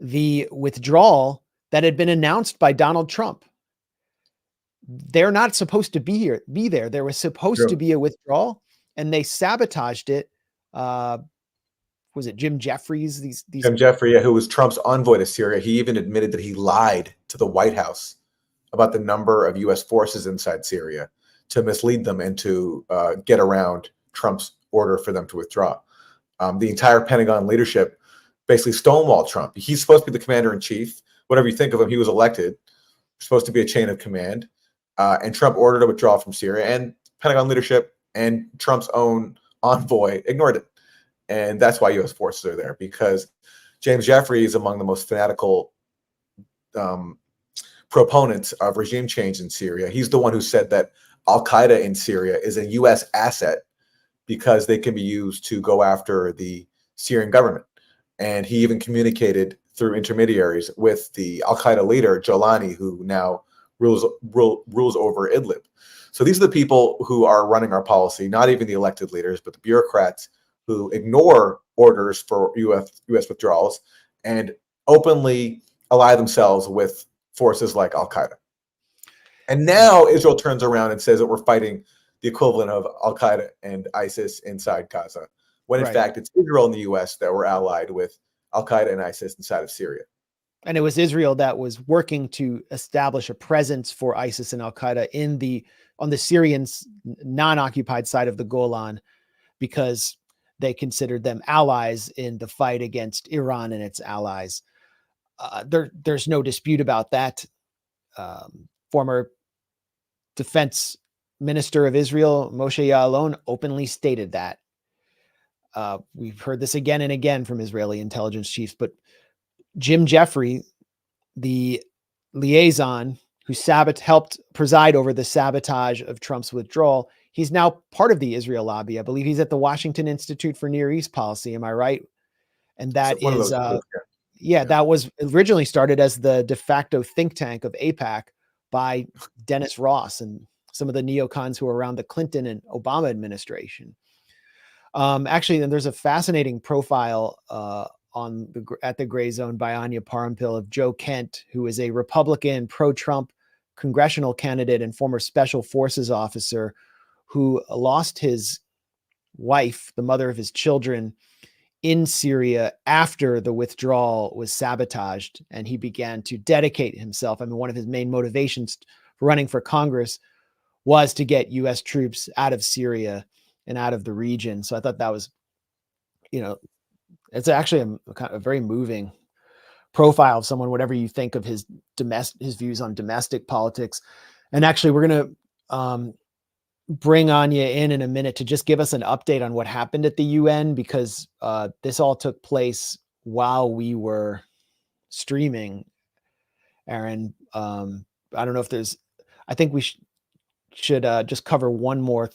S1: The withdrawal that had been announced by Donald Trump they're not supposed to be here be there there was supposed to be a withdrawal and they sabotaged it uh was it jim jeffries these these
S2: Jim Jeffrey, yeah, who was Trump's envoy to Syria, he even admitted that he lied to the White House about the number of U.S. forces inside Syria to mislead them and to uh, get around Trump's order for them to withdraw. Um, the entire Pentagon leadership basically stonewalled Trump. He's supposed to be the commander in chief. Whatever you think of him, he was elected. Supposed to be a chain of command. Uh, and Trump ordered a withdrawal from Syria, and Pentagon leadership and Trump's own envoy ignored it. And that's why U.S. forces are there because James Jeffrey is among the most fanatical um, proponents of regime change in Syria. He's the one who said that Al Qaeda in Syria is a U.S. asset because they can be used to go after the Syrian government. And he even communicated through intermediaries with the Al Qaeda leader Jolani, who now rules rule, rules over Idlib. So these are the people who are running our policy, not even the elected leaders, but the bureaucrats who ignore orders for US, US withdrawals and openly ally themselves with forces like Al Qaeda. And now Israel turns around and says that we're fighting the equivalent of Al Qaeda and ISIS inside Gaza, when in
S1: Right.
S2: fact it's Israel and the US that were allied with Al Qaeda and ISIS inside of Syria.
S1: and it was Israel that was working to establish a presence for ISIS and Al Qaeda in the on the Syrian non-occupied side of the Golan because they considered them allies in the fight against Iran and its allies. Uh, there, there's no dispute about that. Um, former defense minister of Israel, Moshe Yaalon, openly stated that. Uh, we've heard this again and again from Israeli intelligence chiefs, but Jim Jeffrey, the liaison who sabot- helped preside over the sabotage of Trump's withdrawal, he's now part of the Israel lobby. I believe he's at the Washington Institute for Near East Policy. Am I right? And that
S2: So
S1: is, uh,
S2: yeah.
S1: yeah, that was originally started as the de facto think tank of AIPAC by Dennis Ross and some of the neocons who were around the Clinton and Obama administration. Um, actually, then there's a fascinating profile uh, on the gr- at the Grayzone by Anya Parampil of Joe Kent, who is a Republican pro-Trump congressional candidate and former special forces officer who lost his wife, the mother of his children, in Syria after the withdrawal was sabotaged and he began to dedicate himself. I mean, one of his main motivations for running for Congress was to get US troops out of Syria and out of the region. So I thought that was, you know, it's actually a, kind of very moving profile of someone, whatever you think of his domestic his views on domestic politics. And actually, we're gonna um, bring Anya in in a minute to just give us an update on what happened at the UN because uh, this all took place while we were streaming. Aaron, um, I don't know if there's. I think we sh- should uh, just cover one more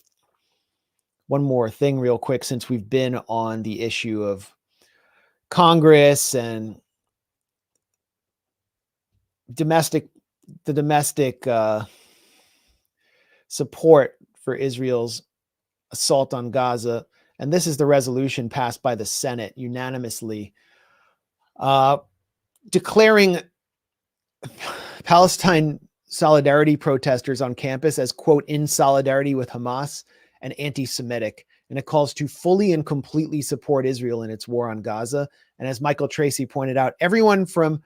S1: one more thing real quick since we've been on the issue of Congress and domestic the domestic uh, support for Israel's assault on Gaza. And this is the resolution passed by the Senate unanimously, uh, declaring Palestine solidarity protesters on campus as, quote, in solidarity with Hamas and anti Semitic. And it calls to fully and completely support Israel in its war on Gaza. And as Michael Tracey pointed out, everyone from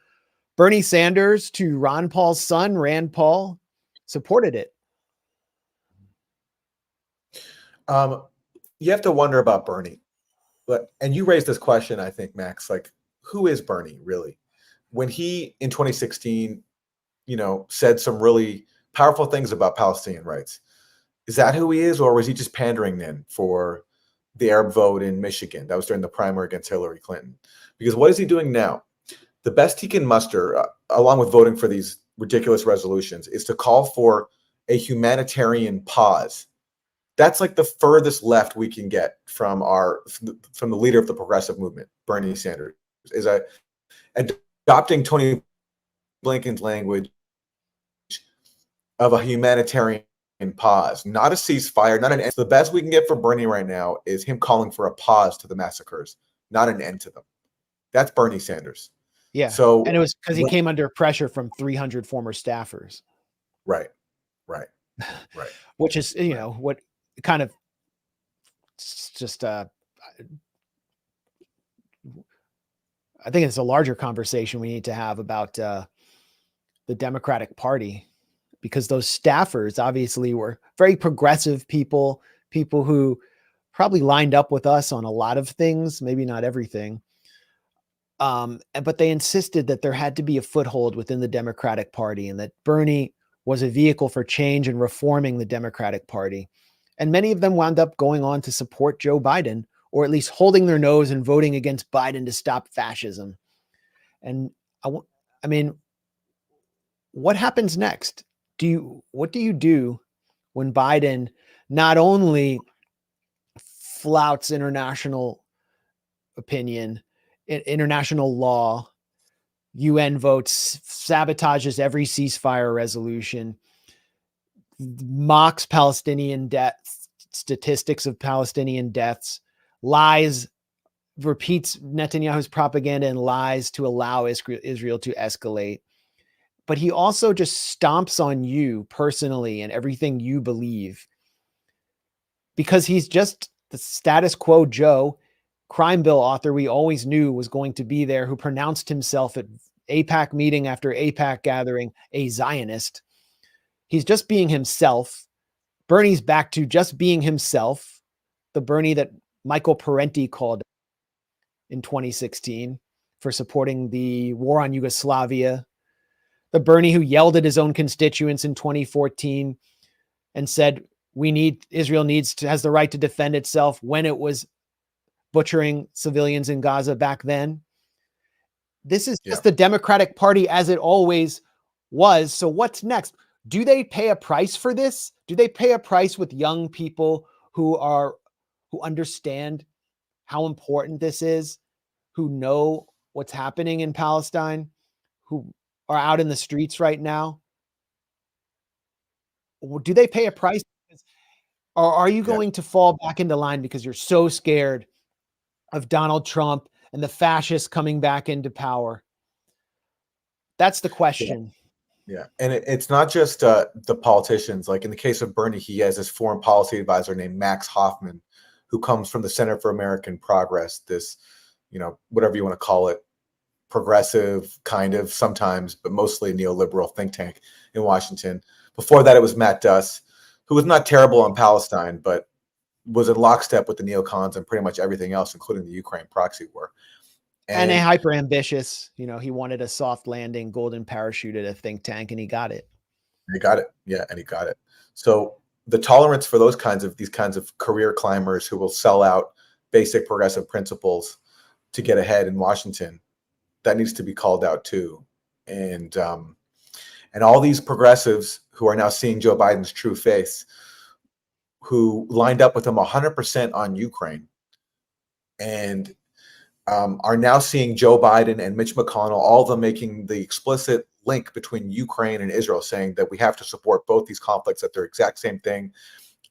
S1: Bernie Sanders to Ron Paul's son, Rand Paul, supported it.
S2: Um, you have to wonder about Bernie, but and you raised this question, I think, Max. Like, who is Bernie really? When he in 2016, you know, said some really powerful things about Palestinian rights, is that who he is, or was he just pandering then for the Arab vote in Michigan? That was during the primary against Hillary Clinton. Because what is he doing now? The best he can muster, uh, along with voting for these ridiculous resolutions, is to call for a humanitarian pause that's like the furthest left we can get from our from the leader of the progressive movement bernie sanders is a adopting tony blinken's language of a humanitarian pause not a ceasefire not an end. The best we can get for bernie right now is him calling for a pause to the massacres not an end to them. That's bernie sanders.
S1: Yeah.
S2: so
S1: and it was because he
S2: what-
S1: came under pressure from 300 former staffers,
S2: right right [LAUGHS] right.
S1: Which is, you know, what kind of just, uh, I think it's a larger conversation we need to have about uh, the Democratic Party because those staffers obviously were very progressive people, people who probably lined up with us on a lot of things, maybe not everything. Um, but they insisted that there had to be a foothold within the Democratic Party and that Bernie was a vehicle for change and reforming the Democratic Party. And many of them wound up going on to support Joe Biden, or at least holding their nose and voting against Biden to stop fascism. And I, I mean, what happens next? Do you what do you do when Biden not only flouts international opinion, international law, UN votes, sabotages every ceasefire resolution, mocks Palestinian deaths, statistics of Palestinian deaths, lies, repeats Netanyahu's propaganda and lies to allow Israel to escalate. But he also just stomps on you personally and everything you believe because he's just the status quo Joe, crime bill author we always knew was going to be there, who pronounced himself at AIPAC meeting after AIPAC gathering a Zionist. He's just being himself. Bernie's back to just being himself, the Bernie that Michael Parenti called in 2016 for supporting the war on Yugoslavia, the Bernie who yelled at his own constituents in 2014 and said, we need Israel needs to has the right to defend itself when it was butchering civilians in Gaza back then. This is just the Democratic Party as it always was. So what's next? Do they pay a price for this? Do they pay a price with young people who are who understand how important this is, who know what's happening in Palestine, who are out in the streets right now? Do they pay a price? Or are you going to fall back into line because you're so scared of Donald Trump and the fascists coming back into power? That's the question.
S2: Yeah, and it, it's not just uh, the politicians. Like in the case of Bernie, he has this foreign policy advisor named Max Hoffman, who comes from the Center for American Progress. This, you know, whatever you want to call it, progressive kind of sometimes, but mostly neoliberal think tank in Washington. Before that, it was Matt Duss, who was not terrible on Palestine, but was in lockstep with the neocons and pretty much everything else, including the Ukraine proxy war.
S1: And, a hyper ambitious, you know, he wanted a soft landing, golden parachute at a think tank, and he got it.
S2: He got it. Yeah, and he got it. So the tolerance for those kinds of these kinds of career climbers who will sell out basic progressive principles to get ahead in Washington, that needs to be called out too. And um, and all these progressives who are now seeing Joe Biden's true face, who lined up with him 100% on Ukraine, and um, are now seeing Joe Biden and Mitch McConnell, all of them making the explicit link between Ukraine and Israel, saying that we have to support both these conflicts, that they're exact same thing.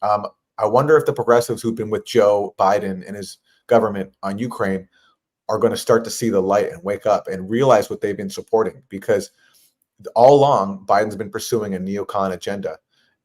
S2: Um, I wonder if the progressives who've been with Joe Biden and his government on Ukraine are going to start to see the light and wake up and realize what they've been supporting because all along Biden's been pursuing a neocon agenda.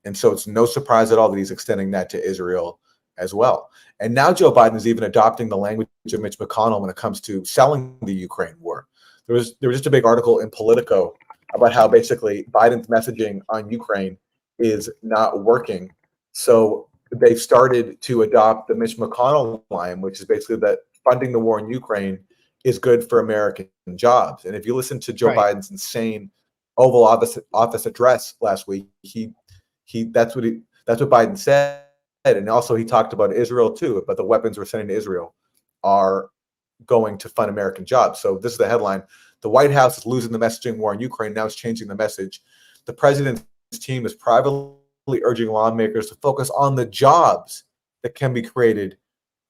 S2: And so it's no surprise at all that he's extending that to Israel as well. And now Joe Biden is even adopting the language of Mitch McConnell when it comes to selling the Ukraine war. There was there was just a big article in Politico about how basically Biden's messaging on Ukraine is not working. So they've started to adopt the Mitch McConnell line, which is basically that funding the war in Ukraine is good for American jobs. And if you listen to Joe
S1: Right.
S2: Biden's insane Oval Office office address last week, he he that's what he that's what Biden said. And also he talked about Israel too, but the weapons we're sending to Israel are going to fund American jobs. So this is the headline. The White House is losing the messaging war in Ukraine. Now it's changing the message. The president's team is privately urging lawmakers to focus on the jobs that can be created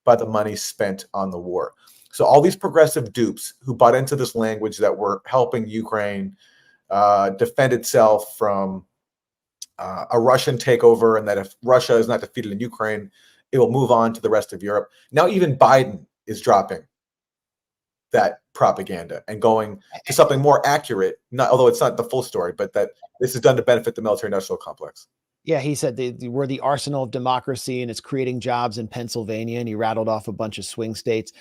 S2: by the money spent on the war. So all these progressive dupes who bought into this language that were helping Ukraine uh, defend itself from uh, a Russian takeover, and that if Russia is not defeated in Ukraine, it will move on to the rest of Europe. Now even Biden is dropping that propaganda and going to something more accurate. Not although it's not the full story, but that this is done to benefit the military-industrial complex.
S1: Yeah, he said they, they we're the arsenal of democracy and it's creating jobs in Pennsylvania. And he rattled off a bunch of swing states.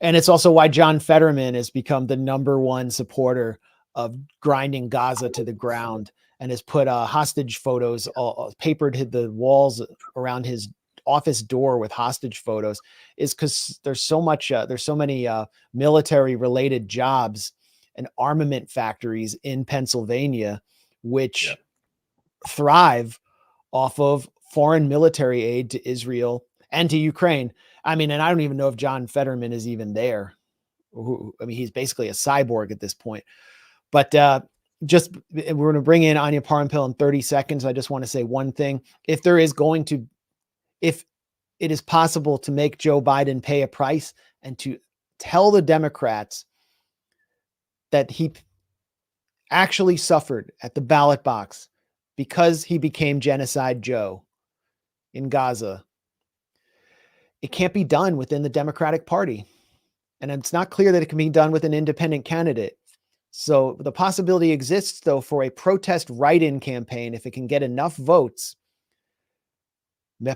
S1: And it's also why John Fetterman has become the number one supporter of grinding Gaza to the ground and has put uh, hostage photos, all, papered the walls around his office door with hostage photos is because there's so much, uh, there's so many uh, military related jobs and armament factories in Pennsylvania, which thrive off of foreign military aid to Israel and to Ukraine. I mean, and I don't even know if John Fetterman is even there. I mean, he's basically a cyborg at this point. But uh, just eh, we're going to bring in Anya Parampil in 30 seconds. I just want to say one thing: if there is going to, if it is possible to make Joe Biden pay a price and to tell the Democrats that he actually suffered at the ballot box because he became genocide Joe in Gaza. It can't be done within the Democratic Party. And it's not clear that it can be done with an independent candidate. So the possibility exists, though, for a protest write in campaign if it can get enough votes,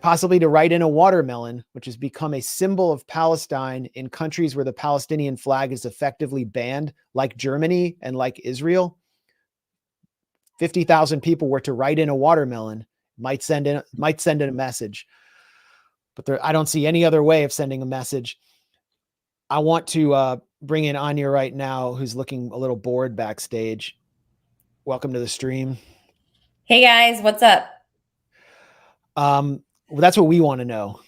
S1: possibly to write in a watermelon, which has become a symbol of Palestine in countries where the Palestinian flag is effectively banned, like Germany and like Israel. 50,000 people were to write in a watermelon, might send in might send in a message. But there, I don't see any other way of sending a message. I want to uh, bring in Anya right now, who's looking a little bored backstage. Welcome to the stream.
S13: Hey guys, what's up?
S1: Um, well, that's what we want to know.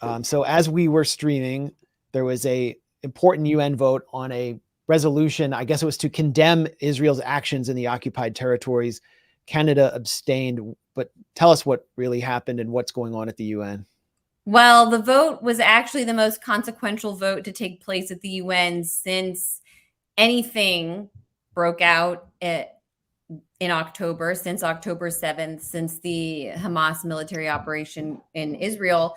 S1: Um, so as we were streaming, there was a important UN vote on a resolution. I guess it was to condemn Israel's actions in the occupied territories. Canada abstained, but tell us what really happened and what's going on at the UN.
S13: Well, the vote was actually the most consequential vote to take place at the UN since anything broke out at, in October, since October 7th, since the Hamas military operation in Israel.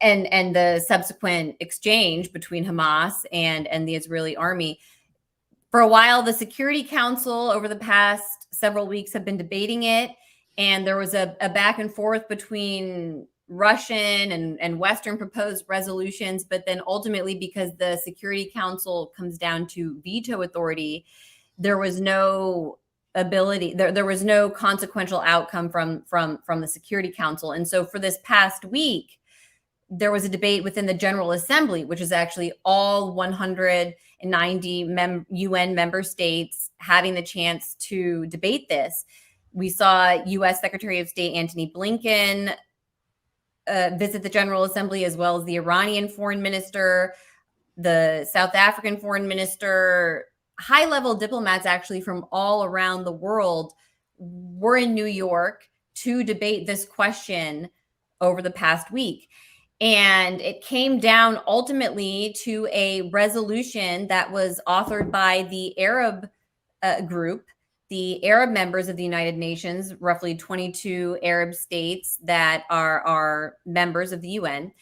S13: and and the subsequent exchange between Hamas and and the Israeli army. For a while, the Security Council over the past several weeks have been debating it, and there was a, a back and forth between Russian and, and Western proposed resolutions, but then ultimately, because the Security Council comes down to veto authority, there was no ability there, there was no consequential outcome from from from the security council. And so for this past week there was a debate within the general assembly which is actually all 190 mem- un member states having the chance to debate this. We saw us secretary of state antony blinken uh, visit the general assembly as well as the iranian foreign minister the south african foreign minister high level diplomats actually from all around the world were in New York to debate this question over the past week. And it came down ultimately to a resolution that was authored by the Arab uh, group, the Arab members of the United Nations, roughly 22 Arab states that are, are members of the UN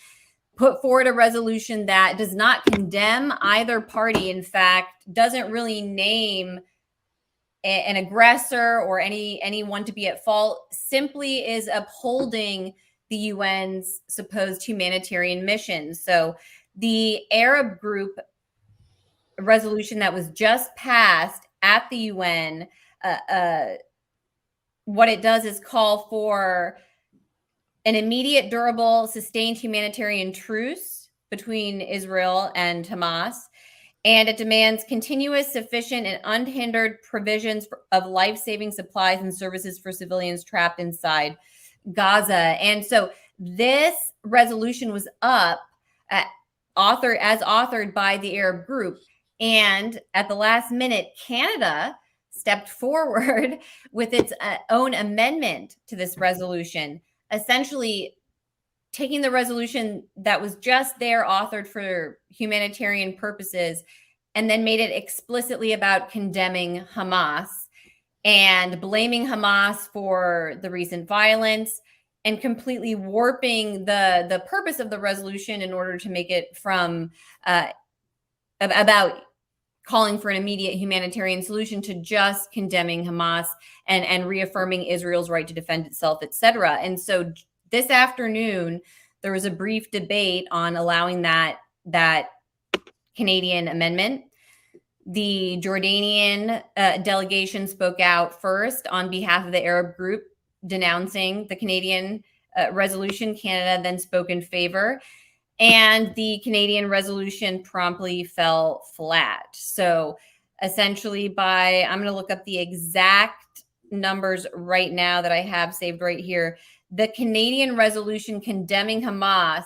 S13: put forward a resolution that does not condemn either party. In fact, doesn't really name a, an aggressor or any anyone to be at fault. Simply is upholding the UN's supposed humanitarian mission. So the Arab group resolution that was just passed at the UN. Uh, uh, what it does is call for an immediate, durable, sustained humanitarian truce between Israel and Hamas. And it demands continuous, sufficient, and unhindered provisions of life saving supplies and services for civilians trapped inside Gaza. And so this resolution was up at author as authored by the Arab group. And at the last minute, Canada stepped forward [LAUGHS] with its uh, own amendment to this resolution essentially taking the resolution that was just there authored for humanitarian purposes and then made it explicitly about condemning Hamas and blaming Hamas for the recent violence and completely warping the the purpose of the resolution in order to make it from uh, about calling for an immediate humanitarian solution to just condemning Hamas and, and reaffirming Israel's right to defend itself, et cetera. And so this afternoon, there was a brief debate on allowing that, that Canadian amendment. The Jordanian uh, delegation spoke out first on behalf of the Arab group, denouncing the Canadian uh, resolution. Canada then spoke in favor and the Canadian resolution promptly fell flat. So essentially, by I'm going to look up the exact numbers right now that I have saved right here. The Canadian resolution condemning Hamas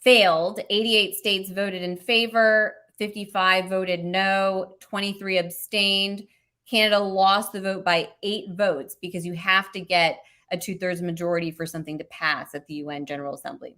S13: failed. 88 states voted in favor, 55 voted no, 23 abstained. Canada lost the vote by eight votes because you have to get a two thirds majority for something to pass at the UN General Assembly.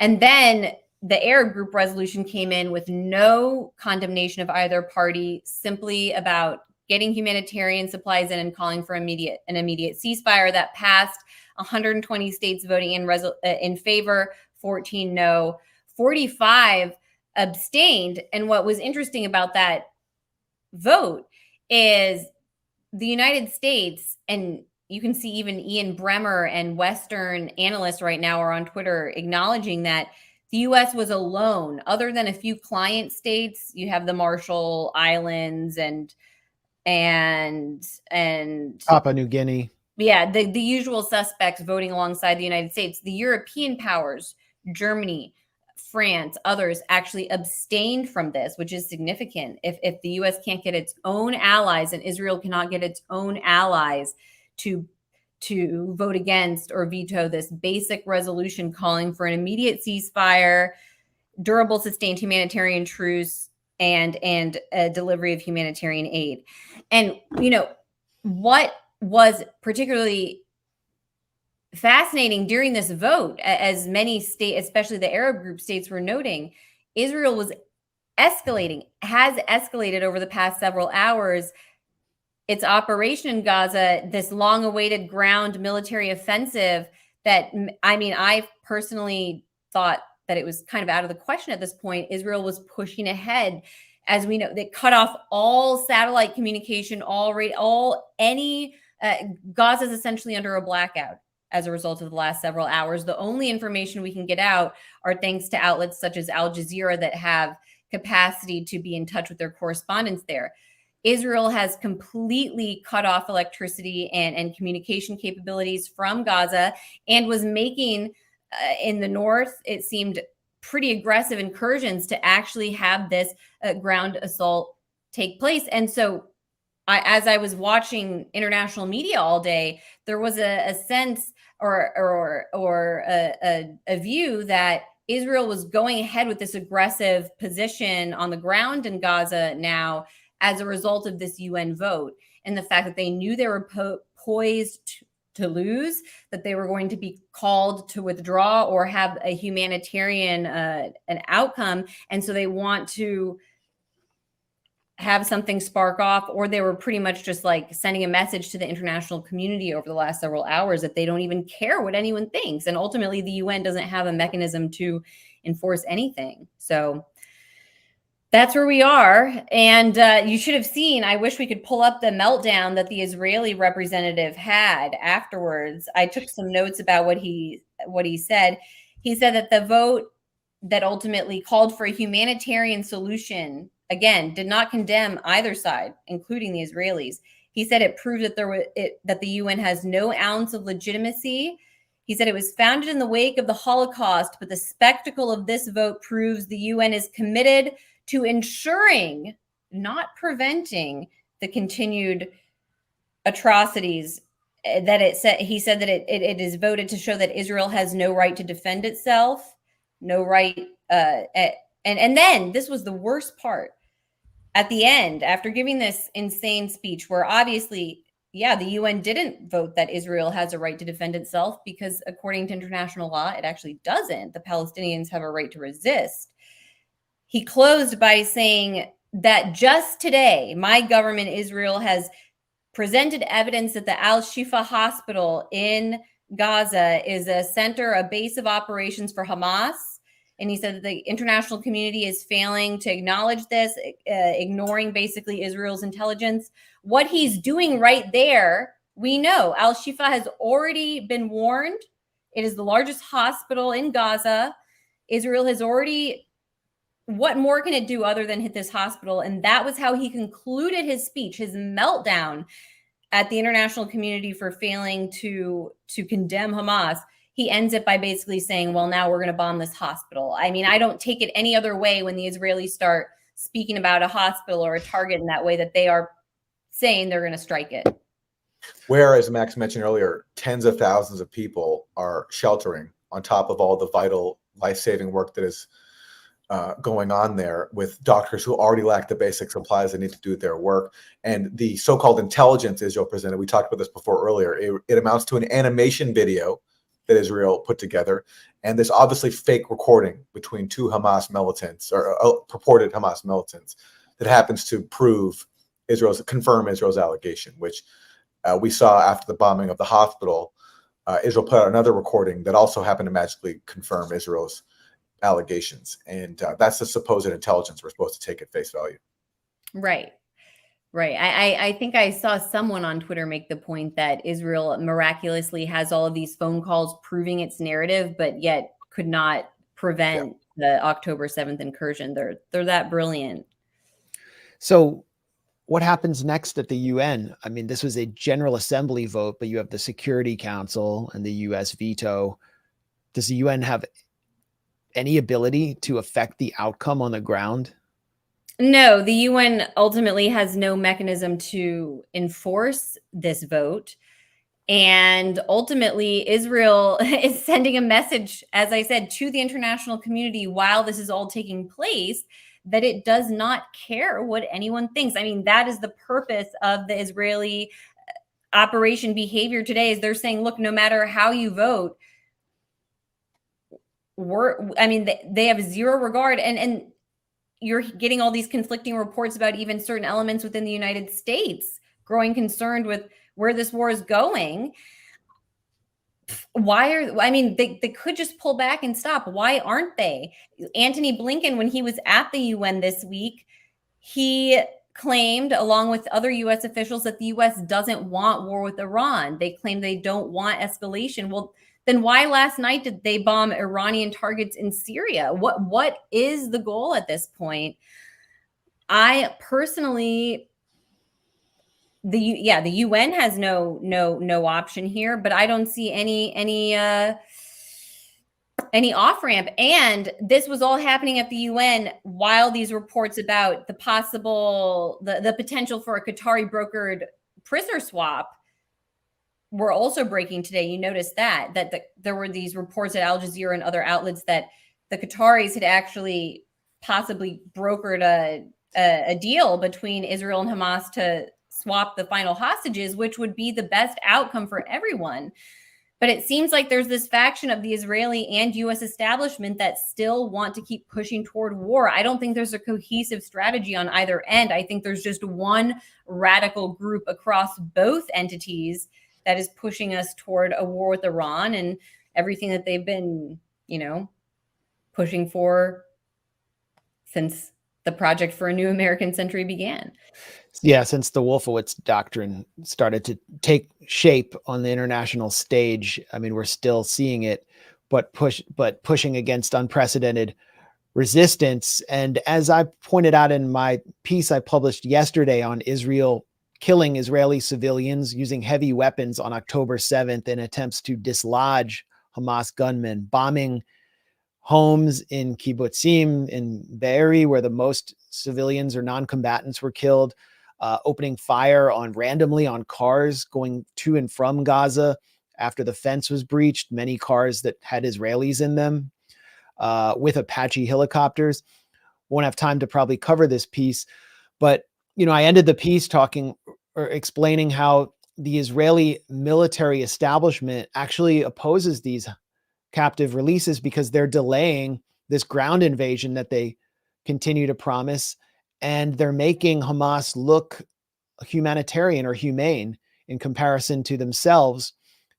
S13: And then the Arab group resolution came in with no condemnation of either party, simply about getting humanitarian supplies in and calling for immediate an immediate ceasefire that passed. 120 states voting in resol- uh, in favor 14 no. 45 abstained. And what was interesting about that vote is the united states and you can see even Ian Bremmer and Western analysts right now are on Twitter acknowledging that the US was alone, other than a few client states. You have the Marshall Islands and and and
S1: Papua New Guinea.
S13: Yeah, the, the usual suspects voting alongside the United States. The European powers, Germany, France, others actually abstained from this, which is significant. If if the US can't get its own allies and Israel cannot get its own allies to to vote against or veto this basic resolution calling for an immediate ceasefire, durable, sustained humanitarian truce, and and a delivery of humanitarian aid. And you know what was particularly fascinating during this vote, as many state, especially the Arab group states, were noting, Israel was escalating, has escalated over the past several hours its operation in Gaza, this long awaited ground military offensive that I mean, I personally thought that it was kind of out of the question at this point. Israel was pushing ahead. As we know, they cut off all satellite communication, all all any uh, Gaza is essentially under a blackout as a result of the last several hours. The only information we can get out are thanks to outlets such as Al Jazeera that have capacity to be in touch with their correspondents there. Israel has completely cut off electricity and, and communication capabilities from Gaza and was making uh, in the north, it seemed pretty aggressive incursions to actually have this uh, ground assault take place. And so, I, as I was watching international media all day, there was a, a sense or or or a, a, a view that Israel was going ahead with this aggressive position on the ground in Gaza now as a result of this UN vote and the fact that they knew they were po- poised to, to lose, that they were going to be called to withdraw or have a humanitarian uh, an outcome, and so they want to have something spark off, or they were pretty much just like sending a message to the international community over the last several hours that they don't even care what anyone thinks, and ultimately the UN doesn't have a mechanism to enforce anything. So that's where we are. And uh, you should have seen, I wish we could pull up the meltdown that the Israeli representative had afterwards. I took some notes about what he what he said. He said that the vote that ultimately called for a humanitarian solution again did not condemn either side, including the Israelis. He said it proved that there was it, that the UN has no ounce of legitimacy. He said it was founded in the wake of the Holocaust, but the spectacle of this vote proves the UN is committed to ensuring, not preventing, the continued atrocities eh, that it said. He said that it, it, it is voted to show that Israel has no right to defend itself, no right. Uh, eh, and and then this was the worst part. At the end, after giving this insane speech, where obviously, yeah, the UN didn't vote that Israel has a right to defend itself because, according to international law, it actually doesn't. The Palestinians have a right to resist he closed by saying that just today, my government, Israel, has presented evidence that the Al Shifa hospital in Gaza is a center, a base of operations for Hamas. And he said that the international community is failing to acknowledge this, uh, ignoring basically Israel's intelligence. What he's doing right there, we know Al Shifa has already been warned. It is the largest hospital in Gaza. Israel has already what more can it do other than hit this hospital? And that was how he concluded his speech, his meltdown at the international community for failing to to condemn Hamas. He ends it by basically saying, "Well, now we're going to bomb this hospital." I mean, I don't take it any other way when the Israelis start speaking about a hospital or a target in that way that they are saying they're going to strike it.
S2: Where, as Max mentioned earlier, tens of thousands of people are sheltering on top of all the vital life-saving work that is uh, going on there with doctors who already lack the basic supplies they need to do their work. And the so called intelligence Israel presented, we talked about this before earlier, it, it, amounts to an animation video that Israel put together. And this obviously fake recording between two Hamas militants or uh, purported Hamas militants that happens to prove Israel's, confirm Israel's allegation, which uh, we saw after the bombing of the hospital. Uh, Israel put out another recording that also happened to magically confirm Israel's allegations, and uh, that's the supposed intelligence we're supposed to take at face value.
S13: Right. Right. I, I, I think I saw someone on Twitter make the point that Israel miraculously has all of these phone calls proving its narrative, but yet could not prevent yeah. the October 7th incursion. They're they're that brilliant.
S1: So what happens next at the UN? I mean, this was a General Assembly vote, but you have the Security Council and the US veto. Does the UN have any ability to affect the outcome on the ground?
S13: No, the UN ultimately has no mechanism to enforce this vote. And ultimately, Israel [LAUGHS] is sending a message, as I said, to the international community while this is all taking place that it does not care what anyone thinks. I mean, that is the purpose of the Israeli uh, operation behavior today is they're saying, look, no matter how you vote, we're i mean they, they have zero regard and and you're getting all these conflicting reports about even certain elements within the united states growing concerned with where this war is going why are I mean they, they could just pull back and stop. Why aren't they? Antony Blinken, when he was at the UN this week, he claimed, along with other US officials, that the US doesn't want war with Iran. They claim they don't want escalation. Well, then why last night did they bomb Iranian targets in Syria? What what is the goal at this point? I personally the yeah the UN has no no no option here, but I don't see any any uh any off ramp. And this was all happening at the UN while these reports about the possible the the potential for a Qatari brokered prisoner swap were also breaking today. You noticed that that the, there were these reports at Al Jazeera and other outlets that the Qataris had actually possibly brokered a, a a deal between Israel and Hamas to swap the final hostages, which would be the best outcome for everyone. But it seems like there's this faction of the Israeli and US establishment that still want to keep pushing toward war. I don't think there's a cohesive strategy on either end. I think there's just one radical group across both entities that is pushing us toward a war with Iran and everything that they've been, you know, pushing for since the project for a new American century began.
S1: Yeah, since the Wolfowitz doctrine started to take shape on the international stage, I mean, we're still seeing it, but push, but pushing against unprecedented resistance. And as I pointed out in my piece I published yesterday on Israel killing Israeli civilians using heavy weapons on October 7th in attempts to dislodge Hamas gunmen, bombing homes in kibbutzim in Be'eri, where the most civilians or non-combatants were killed, uh, opening fire on randomly on cars going to and from Gaza after the fence was breached. Many cars that had Israelis in them uh, with Apache helicopters. Won't have time to probably cover this piece, but you know, I ended the piece talking or explaining how the Israeli military establishment actually opposes these captive releases because they're delaying this ground invasion that they continue to promise and they're making Hamas look humanitarian or humane in comparison to themselves.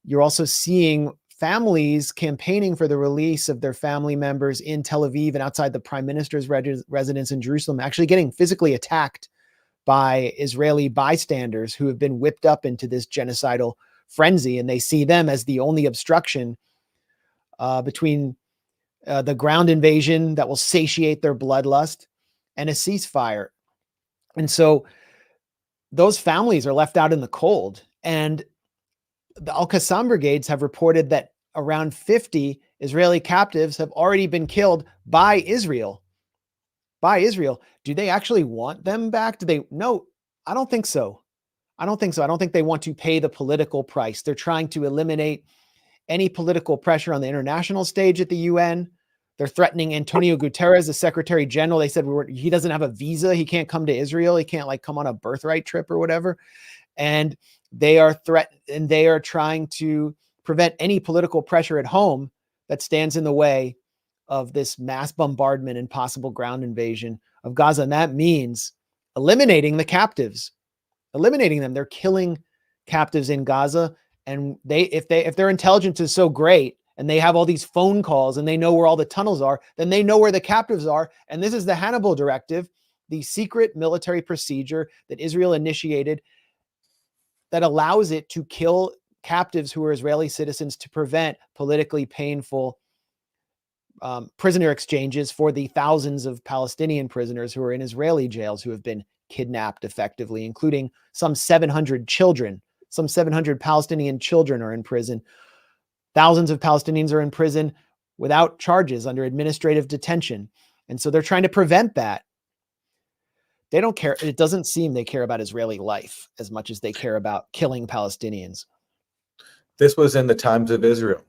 S1: You're also seeing families campaigning for the release of their family members in Tel Aviv and outside the prime minister's residence in Jerusalem, actually getting physically attacked by Israeli bystanders who have been whipped up into this genocidal frenzy. And they see them as the only obstruction uh, between uh, the ground invasion that will satiate their bloodlust and a ceasefire. And so those families are left out in the cold. And the Al Qassam brigades have reported that around 50 Israeli captives have already been killed by Israel. By Israel. Do they actually want them back? Do they? No, I don't think so. I don't think so. I don't think they want to pay the political price. They're trying to eliminate any political pressure on the international stage at the UN. They're threatening Antonio Guterres, the Secretary General. They said we were, he doesn't have a visa. He can't come to Israel. He can't like come on a birthright trip or whatever. And they are threat and they are trying to prevent any political pressure at home that stands in the way of this mass bombardment and possible ground invasion of Gaza. And that means eliminating the captives, eliminating them. They're killing captives in Gaza. And they, if they, if their intelligence is so great and they have all these phone calls and they know where all the tunnels are, then they know where the captives are. And this is the Hannibal Directive, the secret military procedure that Israel initiated that allows it to kill captives who are Israeli citizens to prevent politically painful um, prisoner exchanges for the thousands of Palestinian prisoners who are in Israeli jails who have been kidnapped effectively, including some 700 children. Some 700 Palestinian children are in prison Thousands of Palestinians are in prison without charges under administrative detention. And so they're trying to prevent that. They don't care. It doesn't seem they care about Israeli life as much as they care about killing Palestinians.
S2: This was in the times of Israel.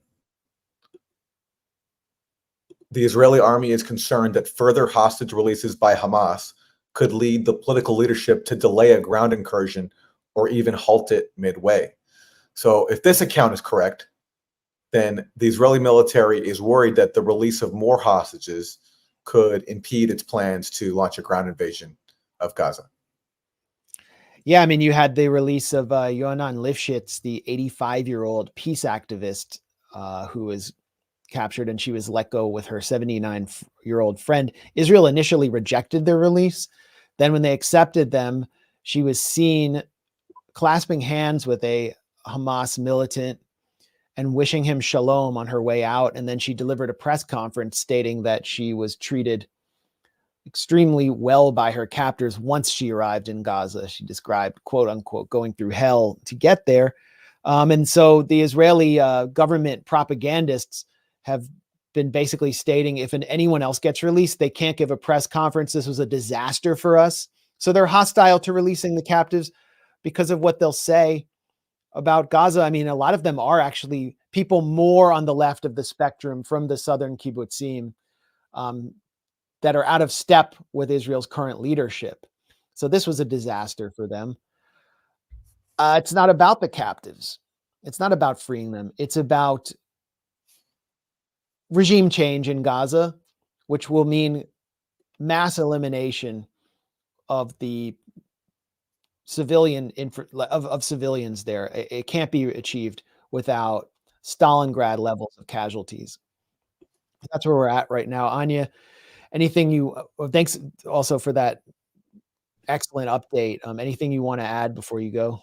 S2: The Israeli army is concerned that further hostage releases by Hamas could lead the political leadership to delay a ground incursion or even halt it midway. So, if this account is correct, then the Israeli military is worried that the release of more hostages could impede its plans to launch a ground invasion of Gaza.
S1: Yeah, I mean, you had the release of uh, Yocheved Lifshitz, the 85 year old peace activist uh, who was captured and she was let go with her 79 year old friend. Israel initially rejected their release. Then, when they accepted them, she was seen clasping hands with a Hamas militant and wishing him shalom on her way out. And then she delivered a press conference stating that she was treated extremely well by her captors once she arrived in Gaza. She described, quote unquote, going through hell to get there. Um, and so the Israeli uh, government propagandists have been basically stating if an, anyone else gets released, they can't give a press conference. This was a disaster for us. So they're hostile to releasing the captives because of what they'll say about Gaza. I mean, a lot of them are actually people more on the left of the spectrum from the southern kibbutzim um, that are out of step with Israel's current leadership. So this was a disaster for them. Uh, it's not about the captives. It's not about freeing them. It's about regime change in Gaza, which will mean mass elimination of the civilian of, of civilians there. It, it can't be achieved without Stalingrad levels of casualties. That's where we're at right now. Anya, anything you uh, thanks also for that excellent update. Um, anything you want to add before you go?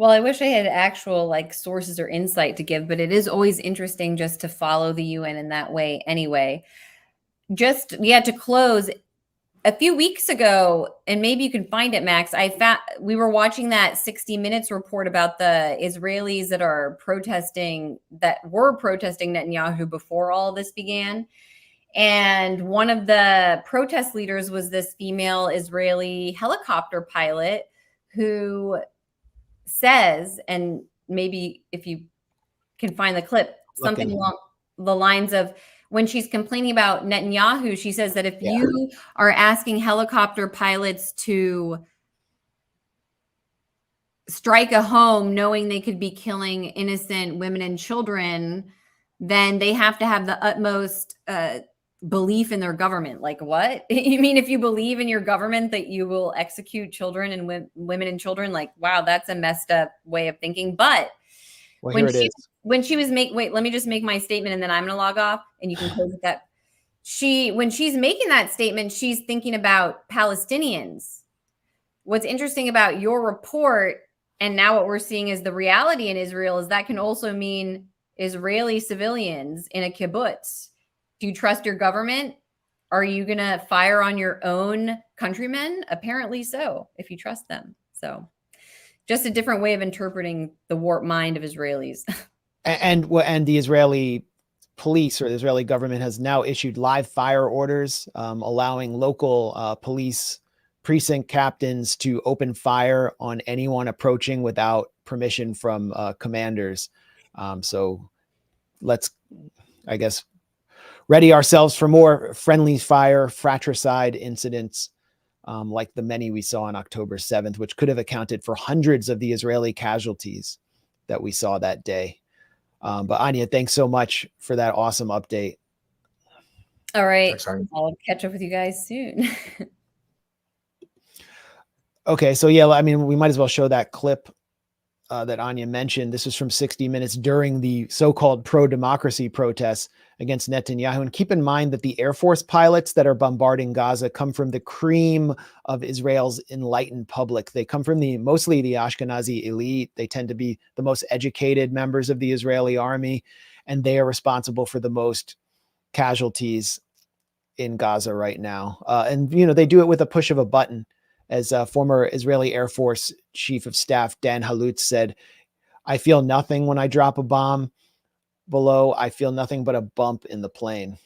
S13: Well, I wish I had actual like sources or insight to give, but it is always interesting just to follow the UN in that way anyway. Just yeah, to close a few weeks ago, and maybe you can find it, Max. I found we were watching that 60 Minutes report about the Israelis that are protesting that were protesting Netanyahu before all this began. And one of the protest leaders was this female Israeli helicopter pilot who says, and maybe if you can find the clip, something
S14: Looking.
S13: along the lines of when she's complaining about Netanyahu, she says that if you are asking helicopter pilots to strike a home knowing they could be killing innocent women and children, then they have to have the utmost uh, belief in their government. Like, what? [LAUGHS] you mean if you believe in your government that you will execute children and wo- women and children? Like, wow, that's a messed up way of thinking. But
S1: Well,
S13: when she
S1: is.
S13: when she was make wait, let me just make my statement and then I'm gonna log off and you can [SIGHS] close that. She when she's making that statement, she's thinking about Palestinians. What's interesting about your report and now what we're seeing is the reality in Israel is that can also mean Israeli civilians in a kibbutz. Do you trust your government? Are you going to fire on your own countrymen? Apparently so, if you trust them. So, just a different way of interpreting the warped mind of Israelis. [LAUGHS]
S1: And and the Israeli police or the Israeli government has now issued live fire orders, um, allowing local uh, police precinct captains to open fire on anyone approaching without permission from uh, commanders. Um, so let's, I guess, ready ourselves for more friendly fire fratricide incidents. Um, like the many we saw on October 7th, which could have accounted for hundreds of the Israeli casualties that we saw that day. Um, but Anya, thanks so much for that awesome update.
S13: All right.
S2: Thanks,
S13: I'll catch up with you guys soon. [LAUGHS]
S1: Okay, so yeah, I mean, we might as well show that clip uh, that Anya mentioned. This is from 60 Minutes during the so-called pro-democracy protests against Netanyahu. And keep in mind that the Air Force pilots that are bombarding Gaza come from the cream of Israel's enlightened public. They come from the mostly the Ashkenazi elite. They tend to be the most educated members of the Israeli army, and they are responsible for the most casualties in Gaza right now. Uh, and you know, they do it with a push of a button as uh, former Israeli Air Force Chief of Staff Dan Halutz said, I feel nothing when I drop a bomb below. I feel nothing but a bump in the plane.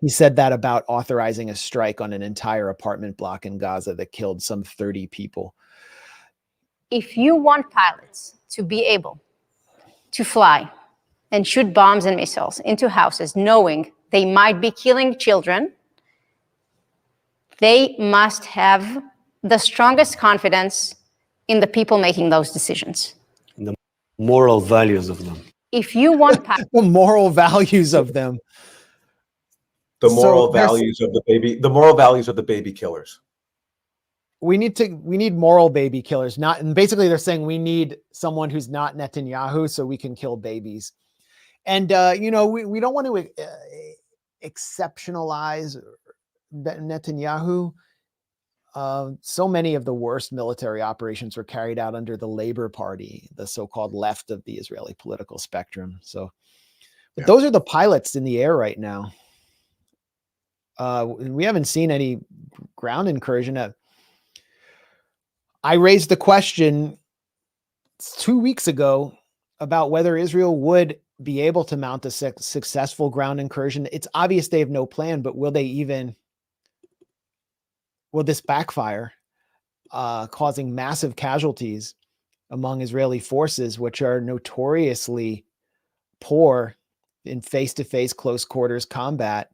S1: He said that about authorizing a strike on an entire apartment block in Gaza that killed some 30 people.
S12: If you want pilots to be able to fly and shoot bombs and missiles into houses knowing they might be killing children, they must have the strongest confidence in the people making those decisions.
S14: the moral values of them.
S12: If you want [LAUGHS]
S1: the moral values of them.
S2: The moral
S1: there's-
S2: values of the baby, the moral values of the baby killers.
S1: we need to we need moral baby killers not and basically they're saying we need someone who's not netanyahu so we can kill babies And uh, you know, we, we don't want to uh, exceptionalize Netanyahu. Uh, so many of the worst military operations were carried out under the Labor Party, the so-called left of the Israeli political spectrum. So, but
S2: Yeah.
S1: those are the pilots in the air right now. Uh, we haven't seen any ground incursion. Uh, I raised the question two weeks ago about whether Israel would be able to mount a suc- successful ground incursion. It's obvious they have no plan, but will they even? Will this backfire, uh, causing massive casualties among Israeli forces, which are notoriously poor in face-to-face close quarters combat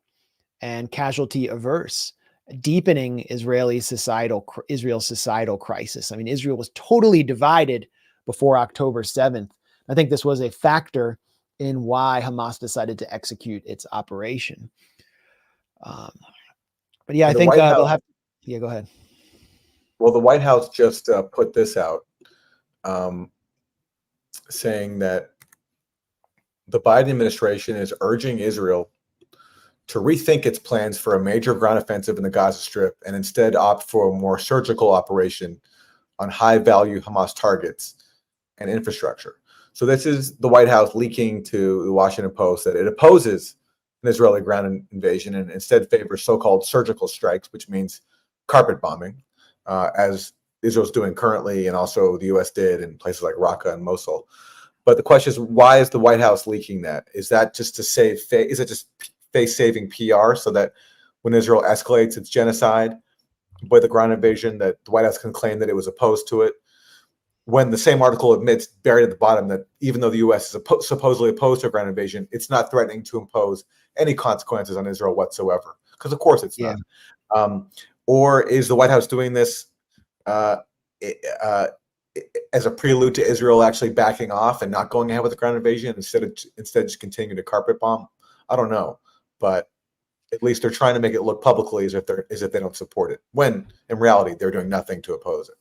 S1: and casualty averse? deepening Israeli societal Israel's societal crisis. I mean, Israel was totally divided before October 7th. I think this was a factor in why Hamas decided to execute its operation. Um, but yeah, I think uh, they'll have. Yeah, go ahead.
S2: Well, the White House just uh, put this out, um, saying that the Biden administration is urging Israel to rethink its plans for a major ground offensive in the Gaza Strip and instead opt for a more surgical operation on high value Hamas targets and infrastructure. So, this is the White House leaking to the Washington Post that it opposes an Israeli ground invasion and instead favors so called surgical strikes, which means carpet bombing, uh, as Israel's doing currently, and also the US did in places like Raqqa and Mosul. But the question is, why is the White House leaking that? Is that just to save face? Is it just face saving PR so that when Israel escalates its genocide by the ground invasion, that the White House can claim that it was opposed to it? When the same article admits, buried at the bottom, that even though the U.S. is oppo- supposedly opposed to a ground invasion, it's not threatening to impose any consequences on Israel whatsoever. Because of course it's not. Um, or is the White House doing this uh, uh, as a prelude to Israel actually backing off and not going ahead with the ground invasion instead of instead just continuing to carpet bomb? I don't know, but at least they're trying to make it look publicly as if they're as if they don't support it. When in reality they're doing nothing to oppose it.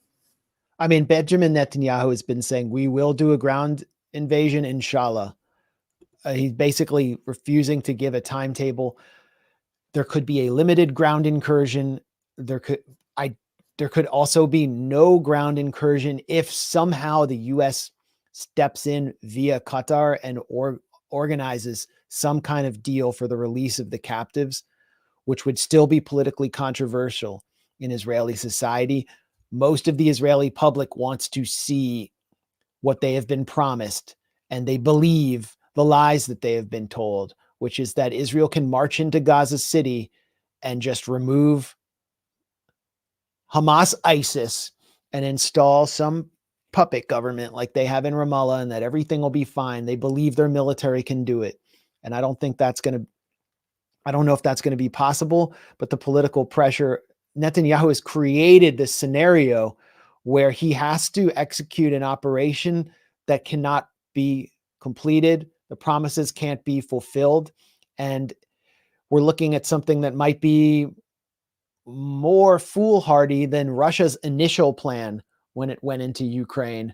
S1: I mean, Benjamin Netanyahu has been saying we will do a ground invasion, inshallah. Uh, he's basically refusing to give a timetable. There could be a limited ground incursion. There could I there could also be no ground incursion if somehow the US steps in via Qatar and or organizes some kind of deal for the release of the captives, which would still be politically controversial in Israeli society. Most of the Israeli public wants to see what they have been promised, and they believe the lies that they have been told, which is that Israel can march into Gaza City and just remove Hamas ISIS and install some puppet government like they have in Ramallah and that everything will be fine. They believe their military can do it. And I don't think that's going to I don't know if that's going to be possible, but the political pressure Netanyahu has created this scenario where he has to execute an operation that cannot be completed. The promises can't be fulfilled. And we're looking at something that might be more foolhardy than Russia's initial plan when it went into Ukraine,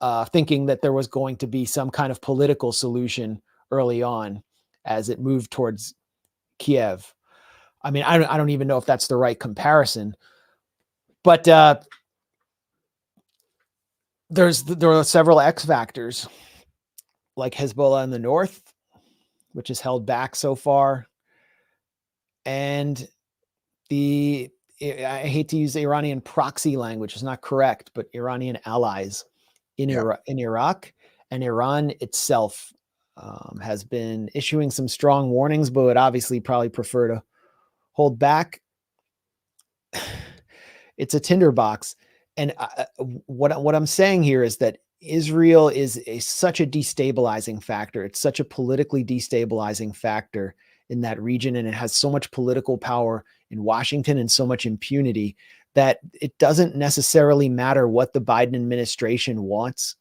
S1: uh, thinking that there was going to be some kind of political solution early on as it moved towards Kiev. I mean, I don't, I don't even know if that's the right comparison, but uh, there's there are several X factors like Hezbollah in the north, which has held back so far, and the I hate to use Iranian proxy language; it's not correct, but Iranian allies in Iraq, in Iraq, and Iran itself um, has been issuing some strong warnings, but would obviously probably prefer to hold back. [SIGHS] It's a tinderbox, and I, I- what I- what I'm saying here is that Israel is a, such a destabilizing factor. It's such a politically destabilizing factor in that region, and it has so much political power in Washington and so much impunity that it doesn't necessarily matter what the Biden administration wants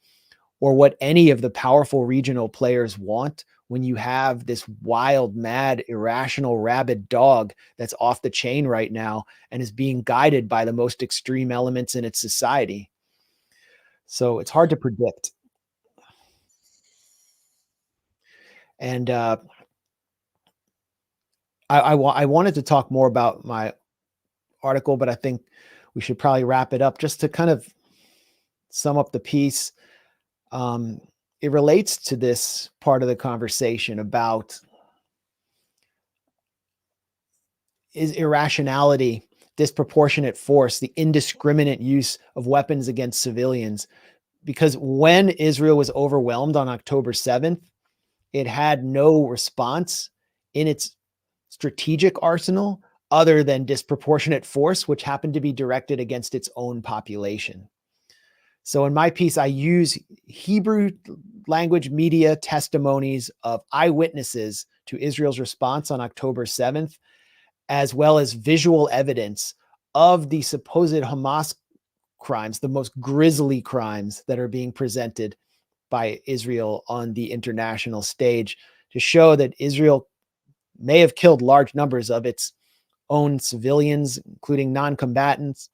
S1: or what any of the powerful regional players want when you have this wild, mad, irrational, rabid dog that's off the chain right now and is being guided by the most extreme elements in its society. So it's hard to predict. And uh, I, I, I wanted to talk more about my article, but I think we should probably wrap it up just to kind of sum up the piece. Um, it relates to this part of the conversation about is irrationality, disproportionate force, the indiscriminate use of weapons against civilians. Because when Israel was overwhelmed on October 7th, it had no response in its strategic arsenal other than disproportionate force, which happened to be directed against its own population. So in my piece, I use Hebrew language media testimonies of eyewitnesses to Israel's response on October 7th, as well as visual evidence of the supposed Hamas crimes, the most grisly crimes that are being presented by Israel on the international stage to show that Israel may have killed large numbers of its own civilians, including non combatants,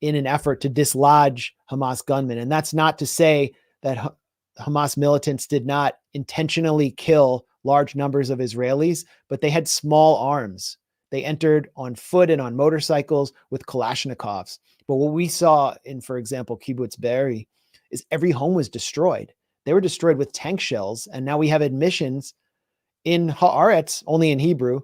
S1: in an effort to dislodge Hamas gunmen. And that's not to say that Ha- Hamas militants did not intentionally kill large numbers of Israelis, but they had small arms. They entered on foot and on motorcycles with Kalashnikovs. But what we saw in, for example, Kibbutz Be'eri is every home was destroyed. They were destroyed with tank shells. And now we have admissions in Haaretz, only in Hebrew,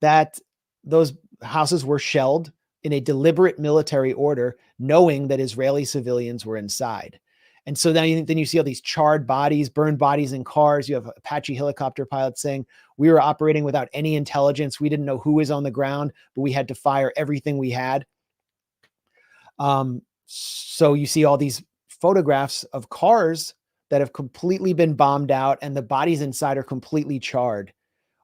S1: that those houses were shelled in a deliberate military order, knowing that Israeli civilians were inside. And so then you, then you see all these charred bodies, burned bodies in cars. You have Apache helicopter pilots saying, We were operating without any intelligence. We didn't know who was on the ground, but we had to fire everything we had. Um, so you see all these photographs of cars that have completely been bombed out and the bodies inside are completely charred.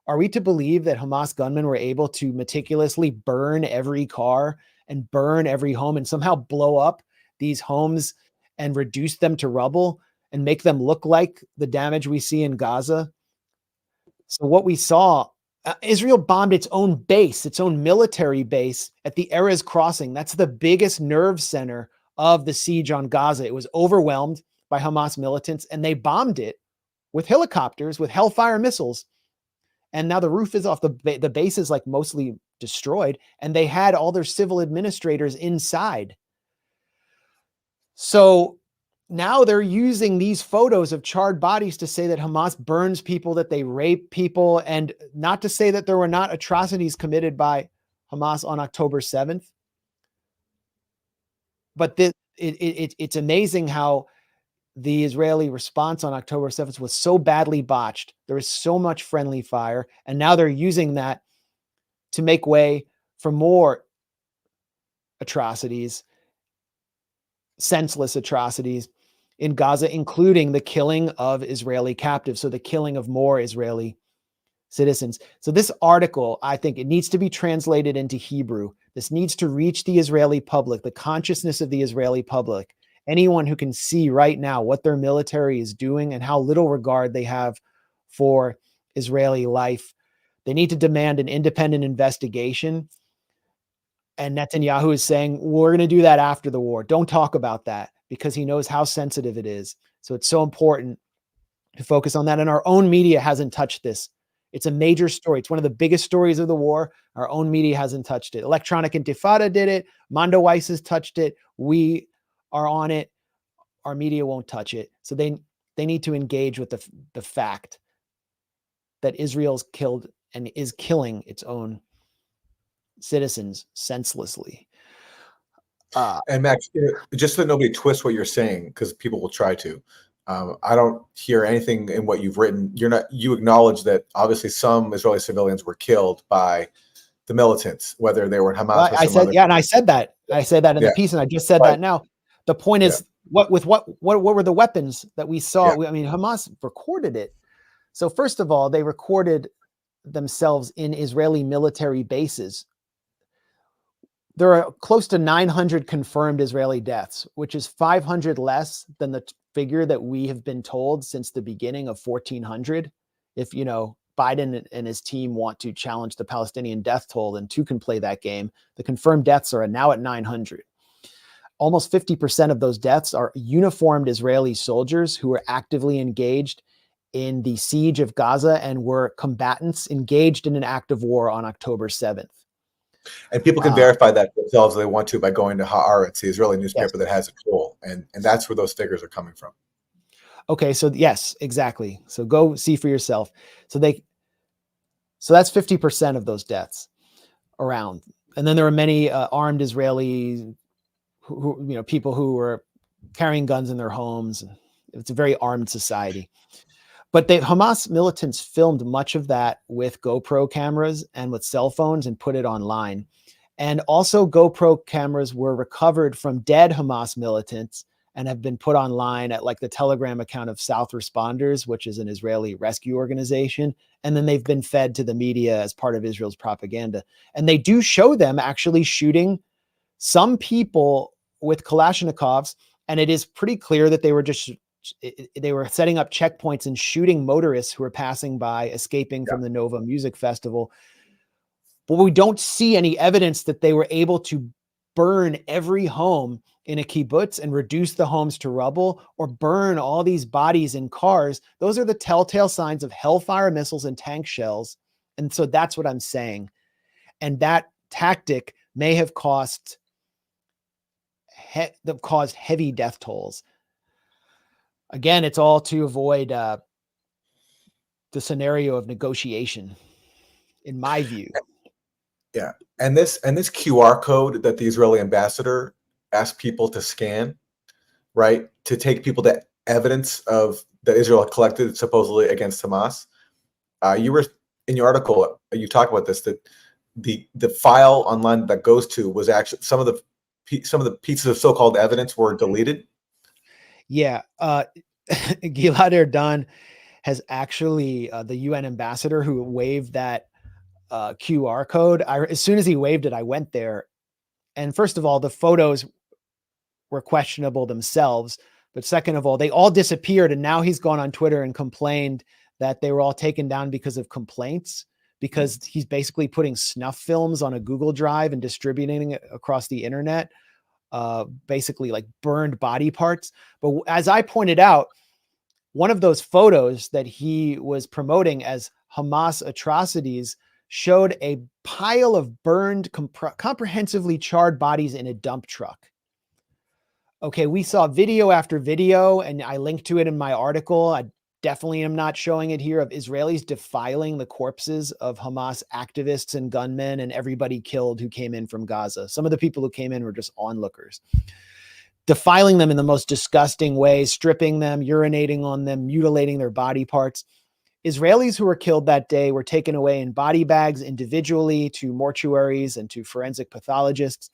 S1: Are we to believe that Hamas gunmen were able to meticulously burn every car and burn every home and somehow blow up these homes and reduce them to rubble and make them look like the damage we see in Gaza? So, what we saw, uh, Israel bombed its own base, its own military base at the Erez crossing. That's the biggest nerve center of the siege on Gaza. It was overwhelmed by Hamas militants and they bombed it with helicopters, with Hellfire missiles. And now the roof is off the the base is like mostly destroyed and they had all their civil administrators inside. So now they're using these photos of charred bodies to say that Hamas burns people that they rape people and not to say that there were not atrocities committed by Hamas on October 7th but this, it, it, it's amazing how the Israeli response on October 7th was so badly botched. There was so much friendly fire. And now they're using that to make way for more atrocities, senseless atrocities in Gaza, including the killing of Israeli captives. So the killing of more Israeli citizens. So this article, I think it needs to be translated into Hebrew. This needs to reach the Israeli public, the consciousness of the Israeli public anyone who can see right now what their military is doing and how little regard they have for Israeli life. They need to demand an independent investigation. And Netanyahu is saying, we're going to do that after the war. Don't talk about that because he knows how sensitive it is. So it's so important to focus on that. And our own media hasn't touched this. It's a major mm-hmm. story. It's one of the biggest stories of the war. Our own media hasn't touched it. Electronic Intifada did it. Mondoweiss has touched it. We are on it our media won't touch it so they they need to engage with the the fact that Israel's killed and is killing its own citizens senselessly uh,
S2: and Max, just so nobody twists what you're saying, because people will try to. Um, I don't hear anything in what you've written. You're not. You acknowledge that obviously some Israeli civilians were killed by the militants, whether they were Hamas.
S1: well,
S2: or
S1: I said yeah and I said that I said that in
S2: Yeah.
S1: the piece and I just said
S2: Right.
S1: that now the point is what with what what what were the weapons that we saw We- I mean Hamas recorded it so first of all they recorded themselves in Israeli military bases there are close to 900 confirmed Israeli deaths, which is 500 less than the figure that we have been told since the beginning of 1400. If you know Biden and- and his team want to challenge the Palestinian death toll, then two can play that game. The confirmed deaths are now at 900. Almost 50% of those deaths are uniformed Israeli soldiers who were actively engaged in the siege of Gaza and were combatants engaged in an act of war on October 7th.
S2: And people can
S1: Uh,
S2: verify that themselves if they want to by going to Haaretz, the Israeli newspaper that has a tool, and and that's where those figures are coming from.
S1: Okay, so yes, exactly. So go see for yourself. So they so that's 50% of those deaths around. And then there are many uh, armed Israeli who, who you know people who were carrying guns in their homes. It's a very armed society. But the Hamas militants filmed much of that with GoPro cameras and with cell phones and put it online. And also, GoPro cameras were recovered from dead Hamas militants and have been put online at like the Telegram account of South Responders, which is an Israeli rescue organization. And then they've been fed to the media as part of Israel's propaganda. And they do show them actually shooting some people with Kalashnikovs. And it is pretty clear that they were just they were setting up checkpoints and shooting motorists who were passing by escaping from the Nova Music Festival. But we don't see any evidence that they were able to burn every home in a kibbutz and reduce the homes to rubble or burn all these bodies in cars. Those are the telltale signs of hellfire missiles and tank shells. And so that's what I'm saying. And that tactic may have cost he- that caused heavy death tolls. Again, it's all to avoid uh, the scenario of negotiation, in my view.
S2: Yeah, and this and this QR code that the Israeli ambassador asked people to scan, right, to take people to evidence of that Israel collected supposedly against Hamas. Uh, you were in your article, you talk about this that the the file online that goes to was actually some of the some of the pieces of so-called evidence were deleted.
S1: Yeah, uh, [LAUGHS] Gilad Erdan has actually uh, the UN ambassador who waved that uh, QR code. I, as soon as he waved it, I went there, and first of all, the photos were questionable themselves. But second of all, they all disappeared, and now he's gone on Twitter and complained that they were all taken down because of complaints. Because he's basically putting snuff films on a Google Drive and distributing it across the internet uh, basically like burned body parts. But as I pointed out, one of those photos that he was promoting as Hamas atrocities showed a pile of burned, compre- comprehensively charred bodies in a dump truck. Okay, we saw video after video, and I linked to it in my article. I definitely am not showing it here of Israelis defiling the corpses of Hamas activists and gunmen and everybody killed who came in from Gaza. Some of the people who came in were just onlookers, defiling them in the most disgusting ways, stripping them, urinating on them, mutilating their body parts. Israelis who were killed that day were taken away in body bags individually to mortuaries and to forensic pathologists.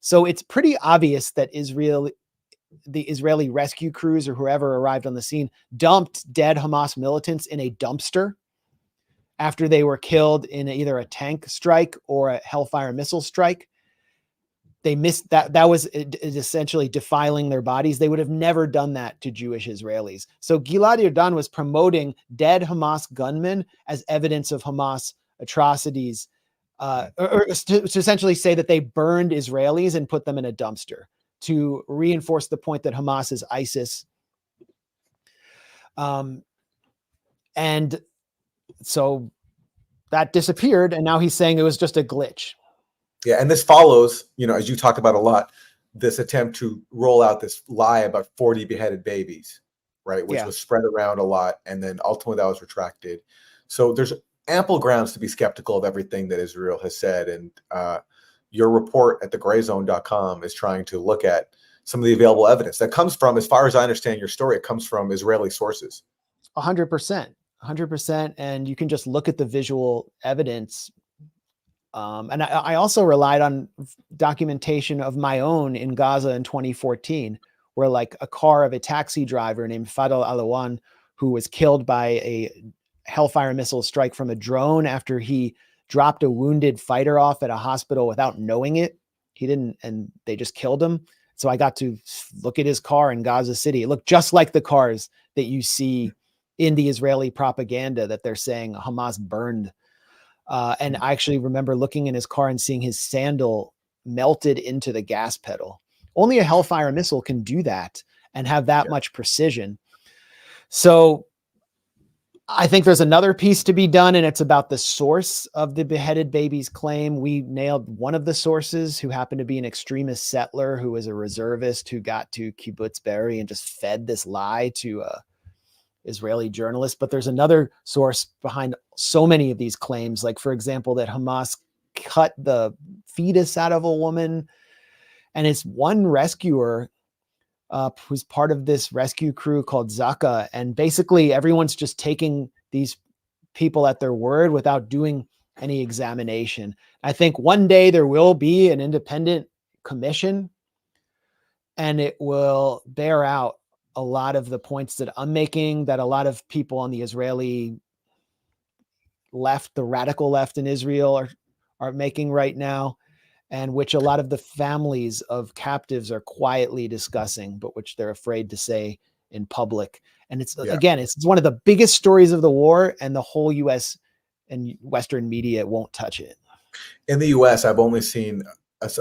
S1: So it's pretty obvious that Israel the Israeli rescue crews or whoever arrived on the scene dumped dead Hamas militants in a dumpster after they were killed in either a tank strike or a Hellfire missile strike. They missed that. That was essentially defiling their bodies. They would have never done that to Jewish Israelis. So Gilad Erdan was promoting dead Hamas gunmen as evidence of Hamas atrocities, uh, or, or to, to essentially say that they burned Israelis and put them in a dumpster to reinforce the point that Hamas is ISIS. Um, and so that disappeared, and now he's saying it was just a glitch.
S2: Yeah, and this follows, you know, as you talk about a lot, this attempt to roll out this lie about 40 beheaded babies, right? Which
S1: Yeah.
S2: was spread around a lot, and then ultimately that was retracted. So there's ample grounds to be skeptical of everything that Israel has said. And uh, your report at thegrayzone.com is trying to look at some of the available evidence that comes from, as far as I understand your story, it comes from Israeli sources.
S1: Hundred percent, hundred percent, and you can just look at the visual evidence. Um, and I, I also relied on documentation of my own in Gaza in 2014, where like a car of a taxi driver named Fadel Alawan, who was killed by a Hellfire missile strike from a drone after he dropped a wounded fighter off at a hospital without knowing it. He didn't, and they just killed him. So I got to look at his car in Gaza City. It looked just like the cars that you see in the Israeli propaganda that they're saying Hamas burned. Uh, and I actually remember looking in his car and seeing his sandal melted into the gas pedal. Only a Hellfire missile can do that and have that much precision. So I think there's another piece to be done, and it's about the source of the beheaded baby's claim. We nailed one of the sources who happened to be an extremist settler who was a reservist who got to Kibbutz Be'eri and just fed this lie to a Israeli journalist. But there's another source behind so many of these claims, like, for example, that Hamas cut the fetus out of a woman. And it's one rescuer uh, who's part of this rescue crew called Zaka. And basically, everyone's just taking these people at their word without doing any examination. I think one day there will be an independent commission and it will bear out a lot of the points that I'm making, that a lot of people on the Israeli left, the radical left in Israel, are, are making right now and which a lot of the families of captives are quietly discussing, but which they're afraid to say in public. And it's
S2: Yeah.
S1: again, it's, one of the biggest stories of the war, and the whole U.S. and Western media won't touch it.
S2: In the U.S., I've only seen,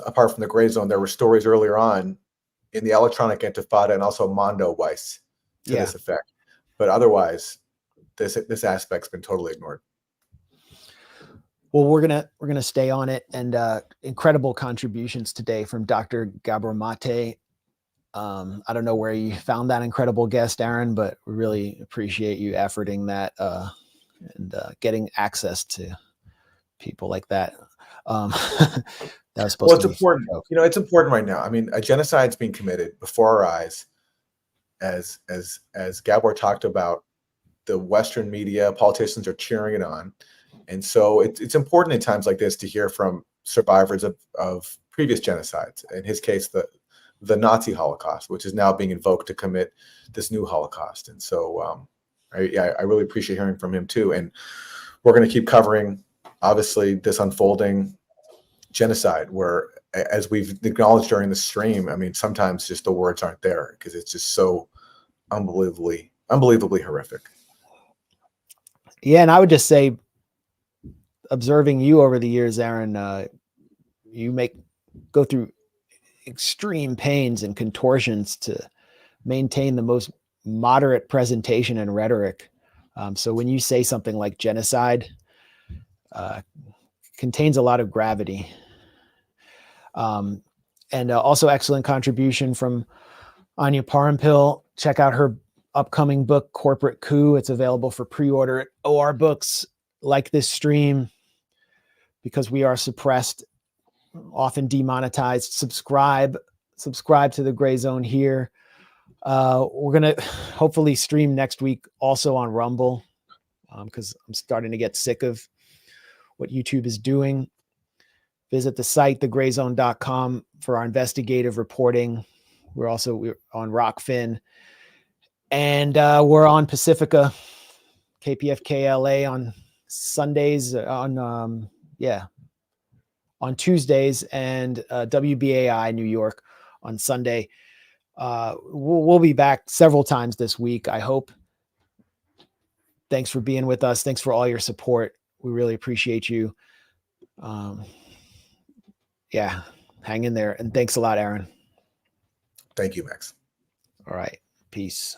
S2: apart from the Grayzone, there were stories earlier on in the electronic intifada and also Mondoweiss to
S1: Yeah.
S2: this effect. But otherwise, this this aspect's been totally ignored.
S1: Well, we're gonna we're gonna stay on it, and uh, incredible contributions today from Dr. Gabor Mate. Um, I don't know where you found that incredible guest, Aaron, but we really appreciate you efforting that uh, and uh, getting access to people like that. Um, [LAUGHS] that was supposed
S2: Well, it's important. You know, it's important right now. I mean, a genocide's being committed before our eyes, as as as Gabor talked about. The Western media, politicians are cheering it on, and so it's it's important in times like this to hear from survivors of of previous genocides. In his case, the the Nazi Holocaust, which is now being invoked to commit this new Holocaust. And so, um, I, I really appreciate hearing from him too. And we're going to keep covering, obviously, this unfolding genocide where as we've acknowledged during the stream i mean sometimes just the words aren't there because it's just so unbelievably unbelievably horrific
S1: Yeah, and I would just say, observing you over the years, Aaron, uh, you make go through extreme pains and contortions to maintain the most moderate presentation and rhetoric. Um, so when you say something like genocide, uh, contains a lot of gravity. Um, and uh, also excellent contribution from Anya Parampil. Check out her upcoming book, Corporate Coup. It's available for pre-order at OR Books. Like this stream, because we are suppressed, often demonetized. Subscribe, subscribe to the Grayzone here. Uh, we're gonna [LAUGHS] hopefully stream next week also on Rumble, because I'm starting to get sick of what YouTube is doing. Visit the site, thegrayzone.com, for our investigative reporting. We're also we're on Rokfin and uh, we're on Pacifica, KPFK LA on Sundays, uh, on um, yeah, on Tuesdays, and uh, WBAI New York on Sunday. Uh, we'll, we'll be back several times this week. I hope. Thanks for being with us. Thanks for all your support. We really appreciate you. Um, yeah, hang in there, and thanks a lot, Aaron.
S2: thank you max
S1: All right, peace.